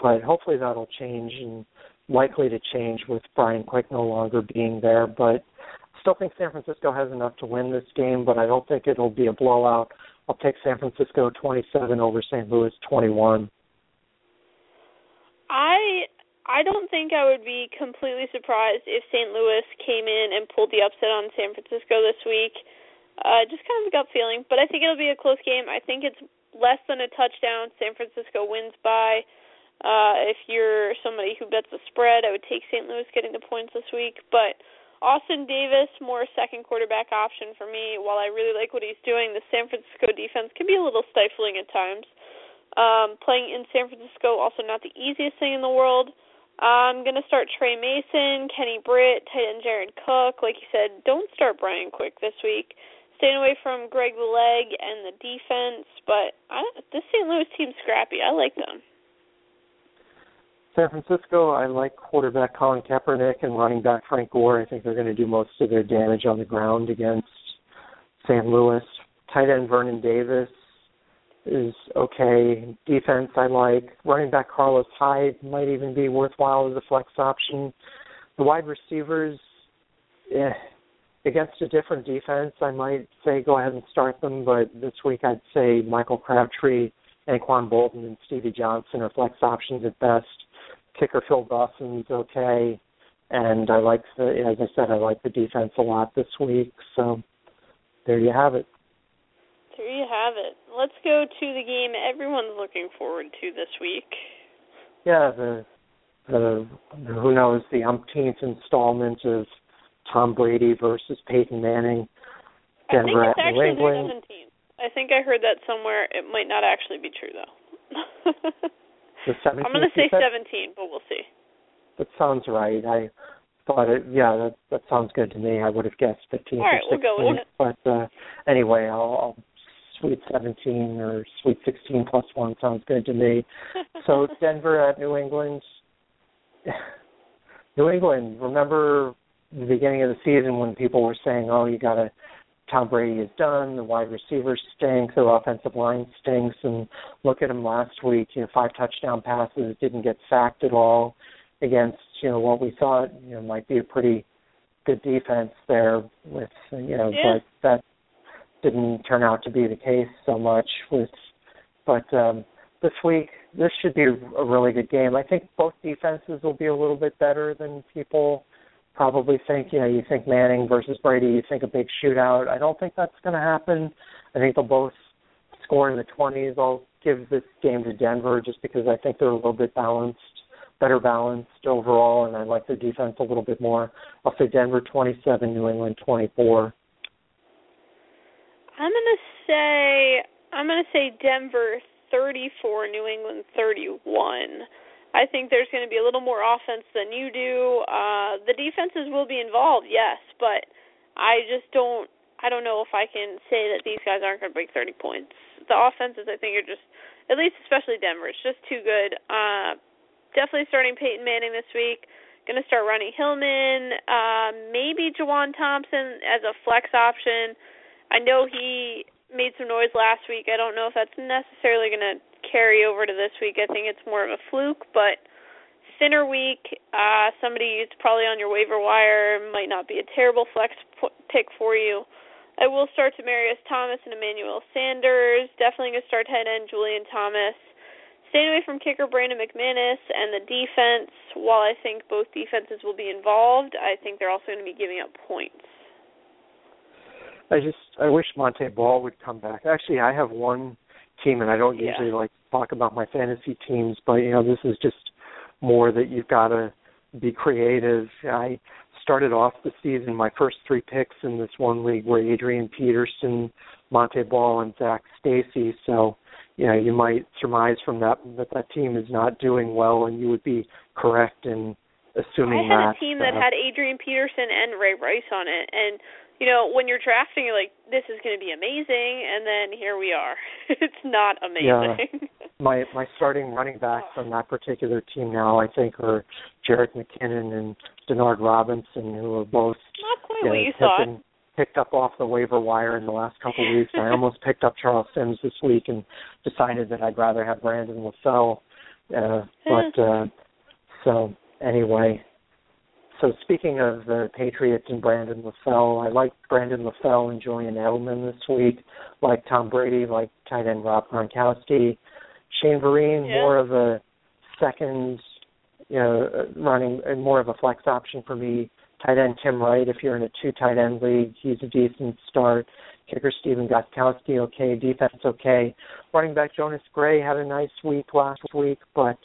but hopefully that'll change and likely to change with Brian Quick no longer being there. But I still think San Francisco has enough to win this game, but I don't think it'll be a blowout. I'll take San Francisco 27 over St. Louis 21. I I don't think I would be completely surprised if St. Louis came in and pulled the upset on San Francisco this week. Uh, just kind of a gut feeling, but I think it'll be a close game. I think it's less than a touchdown. San Francisco wins by. Uh, if you're somebody who bets the spread, I would take St. Louis getting the points this week. But Austin Davis, more second quarterback option for me. While I really like what he's doing, the San Francisco defense can be a little stifling at times. Um, playing in San Francisco, also not the easiest thing in the world. I'm going to start Tre Mason, Kenny Britt, tight end Jared Cook. Like you said, don't start Brian Quick this week. Staying away from Greg the Leg and the defense, but I, this St. Louis team's scrappy. I like them. San Francisco, I like quarterback Colin Kaepernick and running back Frank Gore. I think they're going to do most of their damage on the ground against St. Louis. Tight end Vernon Davis is okay. Defense I like. Running back Carlos Hyde might even be worthwhile as a flex option. The wide receivers, eh, against a different defense, I might say go ahead and start them. But this week I'd say Michael Crabtree, Anquan Boldin, and Stevie Johnson are flex options at best. Kicker Phil Dawson's okay, and I like the as I said I like the defense a lot this week. So there you have it. There you have it. Let's go to the game everyone's looking forward to this week. Yeah, the the who knows the umpteenth installment of Tom Brady versus Peyton Manning. Denver I think it's at actually New England. 17th. I think I heard that somewhere. It might not actually be true though. The 17th. I'm going to say 17, but we'll see. That sounds right. I thought it. Yeah, that that sounds good to me. I would have guessed 15 All right, or we'll go with it. but uh, anyway, I'll, I'll sweet 17 or sweet 16 plus one sounds good to me. So Denver at New England. New England. Remember the beginning of the season when people were saying, "Oh, you got to Tom Brady is done. The wide receivers stink. The offensive line stinks." And look at him last week. You know, five touchdown passes, didn't get sacked at all against you know what we thought you know might be a pretty good defense there. With you know, Yeah. but that didn't turn out to be the case so much. With but um, this week, this should be a really good game. I think both defenses will be a little bit better than people probably think. You know, you think Manning versus Brady, you think a big shootout. I don't think that's going to happen. I think they'll both score in the 20s. I'll give this game to Denver just because I think they're a little bit balanced, better balanced overall, and I like their defense a little bit more. I'll say Denver 27, New England 24. I'm to say I'm to say Denver 34, New England 31. I think there's going to be a little more offense than you do. Uh the defenses will be involved, yes, but I just don't I don't know if I can say that these guys aren't going to break 30 points. The offenses I think are just at least especially Denver, it's just too good. Uh definitely starting Peyton Manning this week. Going to start Ronnie Hillman, uh maybe Juwan Thompson as a flex option. I know he made some noise last week. I don't know if that's necessarily going to carry over to this week. I think it's more of a fluke, but thinner week, uh somebody who's probably on your waiver wire might not be a terrible flex p- pick for you. I will start Demaryius Thomas and Emmanuel Sanders. Definitely going to start head end Julius Thomas. Staying away from kicker Brandon McManus and the defense. While I think both defenses will be involved, I think they're also going to be giving up points. I just I wish Montee Ball would come back. Actually, I have one team, and I don't Yeah. usually like talk about my fantasy teams, but you know this is just more that you've got to be creative. I started off the season my first three picks in this one league were Adrian Peterson, Montee Ball, and Zac Stacy. So you know you might surmise from that that that team is not doing well, and you would be correct in assuming that. I had that. a team that uh, had Adrian Peterson and Ray Rice on it, and you know when you're drafting, you're like, this is going to be amazing, and then here we are. it's not amazing. Yeah. my my starting running backs on that particular team now, I think, are Jerick McKinnon and Denard Robinson, who are both not quite you know, what you thought. been picked up off the waiver wire in the last couple of weeks. I almost picked up Charles Sims this week and decided that I'd rather have Brandon LaFell. Uh, but uh, so anyway, so speaking of the Patriots and Brandon LaFell, I like Brandon LaFell and Julian Edelman this week, like Tom Brady, like tight end Rob Gronkowski. Shane Vereen, Yeah. more of a second, you know, uh, running and more of a flex option for me. Tight end Tim Wright, if you're in a two tight end league, he's a decent start. Kicker Stephen Gostkowski okay, defense okay. Running back Jonas Gray had a nice week last week, but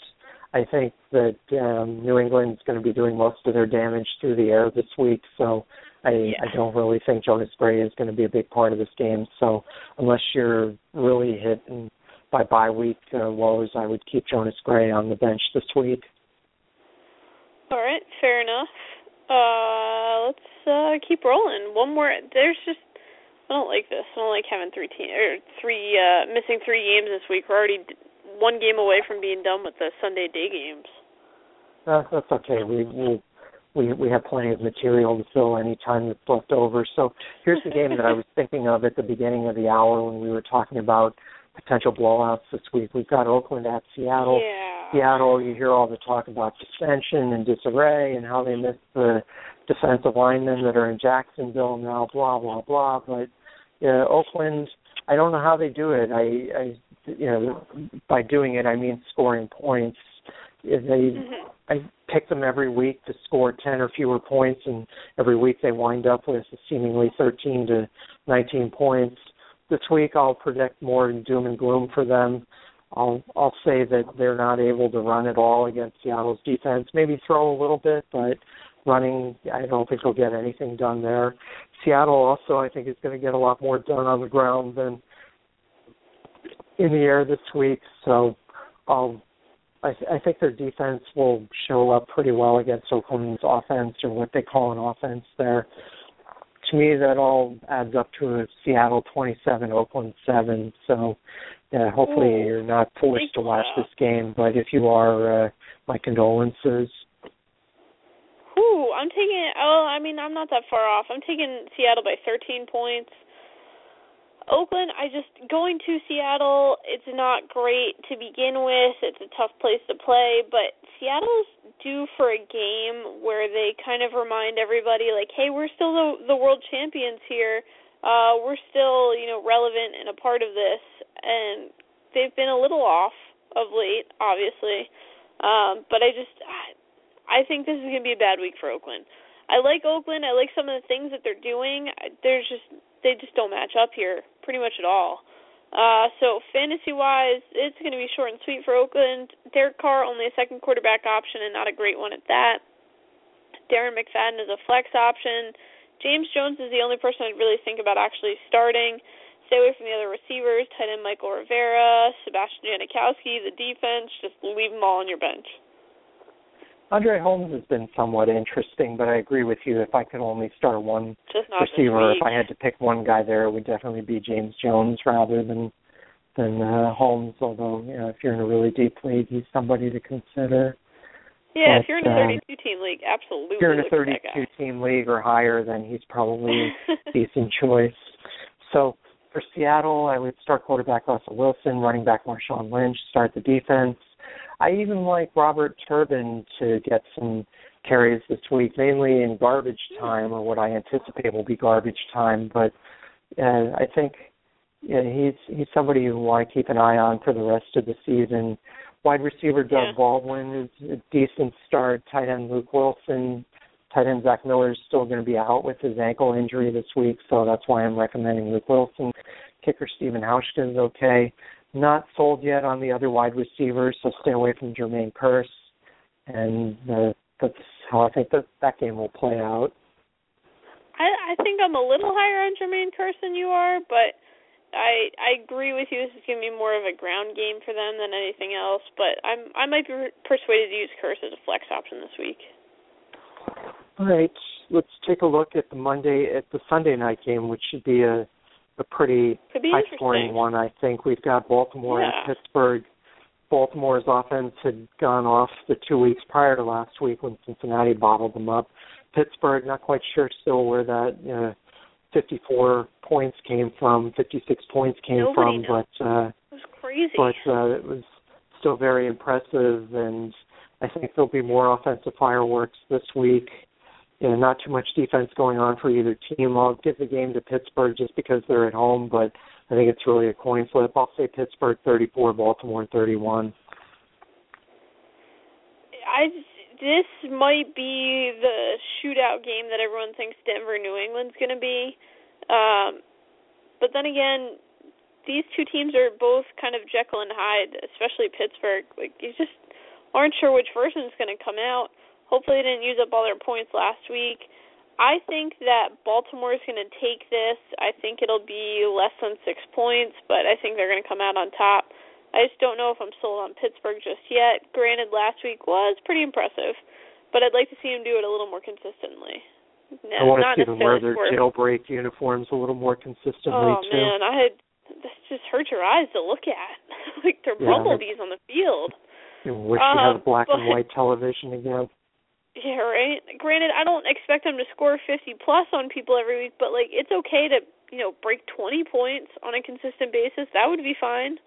I think that um, New England's going to be doing most of their damage through the air this week. So I, yeah. I don't really think Jonas Gray is going to be a big part of this game. So unless you're really hit by bye week uh, woes, I would keep Jonas Gray on the bench this week. All right, fair enough. Uh, let's uh, keep rolling. One more. There's just I don't like this. I don't like having three team or three uh, missing three games this week. We're already one game away from being done with the Sunday day games. Uh, that's okay. We we we we have plenty of material to fill any time that's left over. So here's the game that I was thinking of at the beginning of the hour when we were talking about potential blowouts this week. We've got Oakland at Seattle. Yeah. Seattle, you hear all the talk about dissension and disarray and how they miss the defensive linemen that are in Jacksonville now, blah blah blah. But uh, Oakland, I don't know how they do it. I, I, you know, by doing it I mean scoring points. They, mm-hmm. I pick them every week to score ten or fewer points, and every week they wind up with seemingly thirteen to nineteen points. This week I'll predict more doom and gloom for them. I'll I'll say that they're not able to run at all against Seattle's defense. Maybe throw a little bit, but running, I don't think they'll get anything done there. Seattle also, I think, is going to get a lot more done on the ground than in the air this week. So, I'll, I, I think their defense will show up pretty well against Oakland's offense or what they call an offense there. To me, that all adds up to a Seattle 27, Oakland 7. So, yeah, hopefully you're not forced to watch this game, but if you are, uh, my condolences. Ooh, I'm taking. Oh, I mean, I'm not that far off. I'm taking Seattle by 13 points. Oakland, I just going to Seattle. It's not great to begin with. It's a tough place to play, but Seattle's due for a game where they kind of remind everybody, like, hey, we're still the the world champions here. Uh, we're still, you know, relevant and a part of this, and they've been a little off of late, obviously. Um, but I just, I think this is going to be a bad week for Oakland. I like Oakland. I like some of the things that they're doing. There's just they just don't match up here pretty much at all. Uh, so fantasy wise, it's going to be short and sweet for Oakland. Derek Carr only a second quarterback option and not a great one at that. Darren McFadden is a flex option. James Jones is the only person I'd really think about actually starting. Stay away from the other receivers, tight end Mychal Rivera, Sebastian Janikowski, the defense. Just leave them all on your bench. Andre Holmes has been somewhat interesting, but I agree with you. If I could only start one receiver, if I had to pick one guy there, it would definitely be James Jones rather than than uh, Holmes. Although, you know, if you're in a really deep league, he's somebody to consider. Yeah, but, if you're in a 32 team league, absolutely. If you're in a 32 team league or higher, then he's probably a decent choice. So for Seattle, I would start quarterback Russell Wilson, running back Marshawn Lynch, start the defense. I even like Robert Turbin to get some carries this week, mainly in garbage time or what I anticipate will be garbage time. But uh, I think yeah, he's he's somebody who I keep an eye on for the rest of the season. Wide receiver Doug yeah. Baldwin is a decent start. Tight end Luke Wilson. Tight end Zach Miller is still going to be out with his ankle injury this week, so that's why I'm recommending Luke Wilson. Kicker Stephen Hauschka is okay. Not sold yet on the other wide receivers, so stay away from Jermaine Kearse. And uh, that's how I think that that game will play out. I, I think I'm a little higher on Jermaine Kearse than you are, but I I agree with you. This is going to be more of a ground game for them than anything else. But I'm I might be persuaded to use Kearse as a flex option this week. All right, let's take a look at the Monday at the Sunday night game, which should be a a pretty high scoring one. I think we've got Baltimore yeah. and Pittsburgh. Baltimore's offense had gone off the two weeks prior to last week when Cincinnati bottled them up. Pittsburgh, not quite sure still where that uh, 54 points came from, 56 points came Nobody from, knows. but uh, it was crazy. but uh, it was still very impressive, and I think there'll be more offensive fireworks this week you know, not too much defense going on for either team. I'll give the game to Pittsburgh just because they're at home, but I think it's really a coin flip. I'll say Pittsburgh 34, Baltimore 31. I this might be the shootout game that everyone thinks Denver New England's going to be. Um but then again, these two teams are both kind of Jekyll and Hyde, especially Pittsburgh. Like you just aren't sure which version is going to come out. Hopefully, they didn't use up all their points last week. I think that Baltimore is going to take this. I think it'll be less than six points, but I think they're going to come out on top. I just don't know if I'm sold on Pittsburgh just yet. Granted, last week was pretty impressive, but I'd like to see him do it a little more consistently. No, I want to see them wear their jailbreak uniforms a little more consistently oh, too. Oh man, I had this just hurts your eyes to look at. like they're yeah, bumblebees on the field. You wish um, you had um, black but, and white television again. Yeah, right. Granted, I don't expect them to score 50 plus on people every week, but like it's okay to you know break 20 points on a consistent basis. That would be fine.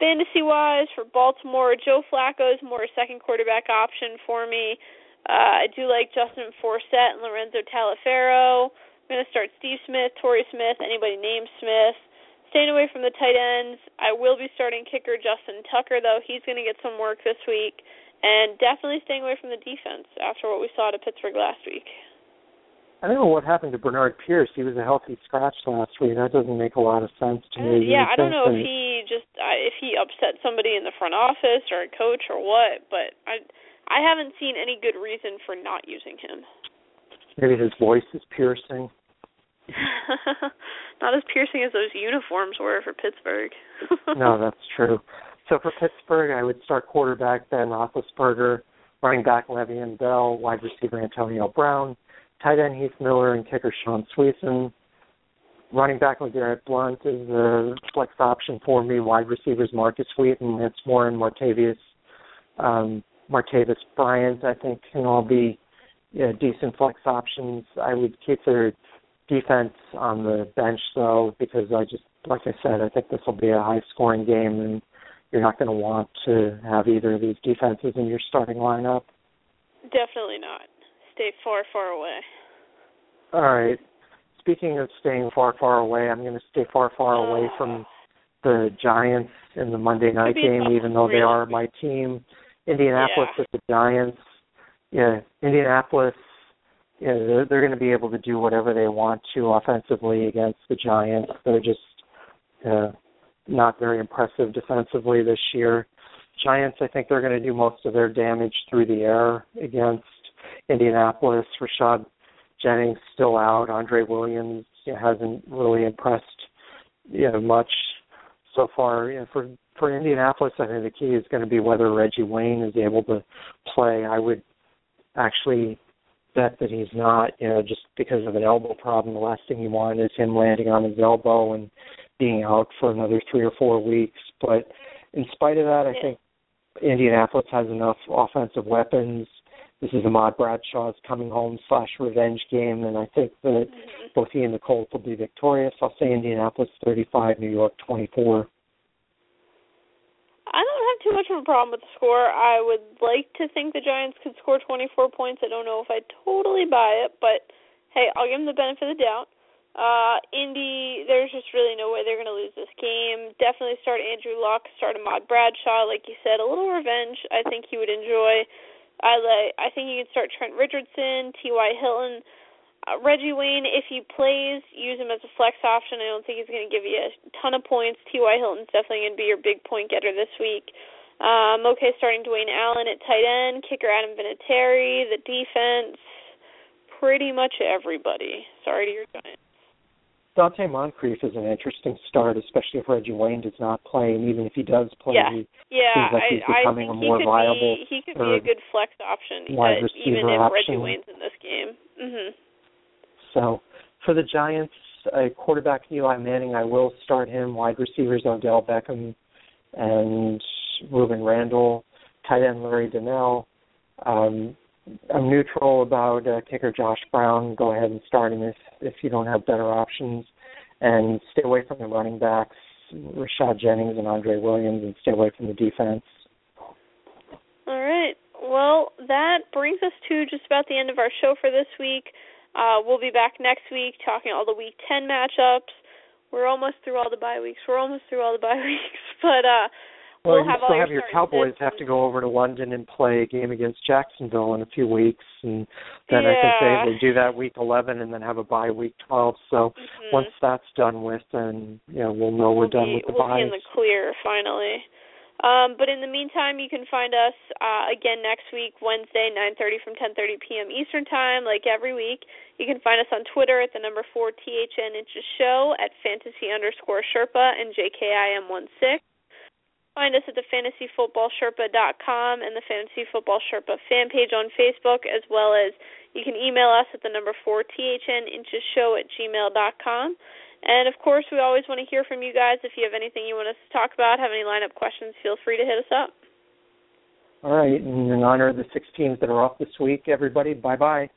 Fantasy wise, for Baltimore, Joe Flacco is more a second quarterback option for me. Uh, I do like Justin Forsett and Lorenzo Taliaferro. I'm going to start Steve Smith, Torrey Smith, anybody named Smith. Staying away from the tight ends. I will be starting kicker Justin Tucker, though. He's going to get some work this week and definitely staying away from the defense after what we saw to Pittsburgh last week. I don't know what happened to Bernard Pierce. He was a healthy scratch last week. That doesn't make a lot of sense to me. Uh, yeah, I don't know if he just uh, if he upset somebody in the front office or a coach or what, but I I haven't seen any good reason for not using him. Maybe his voice is piercing. not as piercing as those uniforms were for Pittsburgh. no, that's true. So for Pittsburgh, I would start quarterback Ben Roethlisberger, running back Le'Veon Bell, wide receiver Antonio Brown, tight end Heath Miller, and kicker Shaun Suisham. Running back LeGarrette Blount is a flex option for me. Wide receivers Markus Wheaton, Lance Moore, and Martavis um, Martavis Bryant. I think can all be yeah, decent flex options. I would keep their defense on the bench though, because I just like I said, I think this will be a high scoring game and you're not going to want to have either of these defenses in your starting lineup. Definitely not. Stay far, far away. All right. Speaking of staying far, far away, I'm going to stay far, far uh, away from the Giants in the Monday night game, even though really? they are my team. Indianapolis yeah. with the Giants. Yeah, Indianapolis. Yeah, they're, they're going to be able to do whatever they want to offensively against the Giants. They're just uh, not very impressive defensively this year. Giants, I think they're going to do most of their damage through the air against Indianapolis. Rashad Jennings still out. Andre Williams hasn't really impressed you know much so far. You know, for for Indianapolis, I think the key is going to be whether Reggie Wayne is able to play. I would actually bet that he's not, you know, just because of an elbow problem. The last thing you want is him landing on his elbow and being out for another three or four weeks. But in spite of that, I think Indianapolis has enough offensive weapons. This is Ahmad Bradshaw's coming home slash revenge game, and I think that mm-hmm. both he and the Colts will be victorious. I'll say Indianapolis 35, New York 24. I don't have too much of a problem with the score. I would like to think the Giants could score 24 points. I don't know if I totally buy it, but hey, I'll give them the benefit of the doubt. Uh, Indy, there's just really no way they're going to lose this game. Definitely start Andrew Luck, start Ahmad Bradshaw, like you said, a little revenge. I think he would enjoy. I like. I think you could start Trent Richardson, T.Y. Hilton, uh, Reggie Wayne. If he plays, use him as a flex option. I don't think he's going to give you a ton of points. T.Y. Hilton's definitely going to be your big point getter this week. Um, okay, starting Dwayne Allen at tight end, kicker Adam Vinatieri, the defense, pretty much everybody. Sorry to your Giants. Donte Moncrief is an interesting start, especially if Reggie Wayne does not play, and even if he does play, yeah, he yeah, seems like he's becoming a more viable. Be, he could be a good flex option, wide uh, even if option. Reggie Wayne's in this game. Mhm. So, for the Giants, a quarterback Eli Manning, I will start him. Wide receivers Odell Beckham and Rueben Randle, tight end Larry Donnell. Um, I'm neutral about uh, kicker Josh Brown. Go ahead and start him if if you don't have better options, and stay away from the running backs, Rashad Jennings and Andre Williams, and stay away from the defense. All right. Well, that brings us to just about the end of our show for this week. Uh, we'll be back next week talking all the Week 10 matchups. We're almost through all the bye weeks. We're almost through all the bye weeks, but uh, Well, we'll you have still have your Cowboys have to go over to London and play a game against Jacksonville in a few weeks, and then I think they, they do that week 11 and then have a bye week 12. So Mhm. once that's done with, then you know we'll know we're we'll done be, with the we'll bye. be in the clear finally. Um, but in the meantime, you can find us uh, again next week, Wednesday, 9:30 from 10:30 p.m. Eastern Time, like every week. You can find us on Twitter at the number four THN Inches Show at fantasy underscore Sherpa and JKIM16. Find us at the fantasyfootballsherpa.com and the Fantasy Football Sherpa fan page on Facebook, as well as you can email us at the number four THN Inches Show at gmail.com. And of course, we always want to hear from you guys. If you have anything you want us to talk about, have any lineup questions, feel free to hit us up. All right, and in honor of the six teams that are off this week, everybody, bye bye.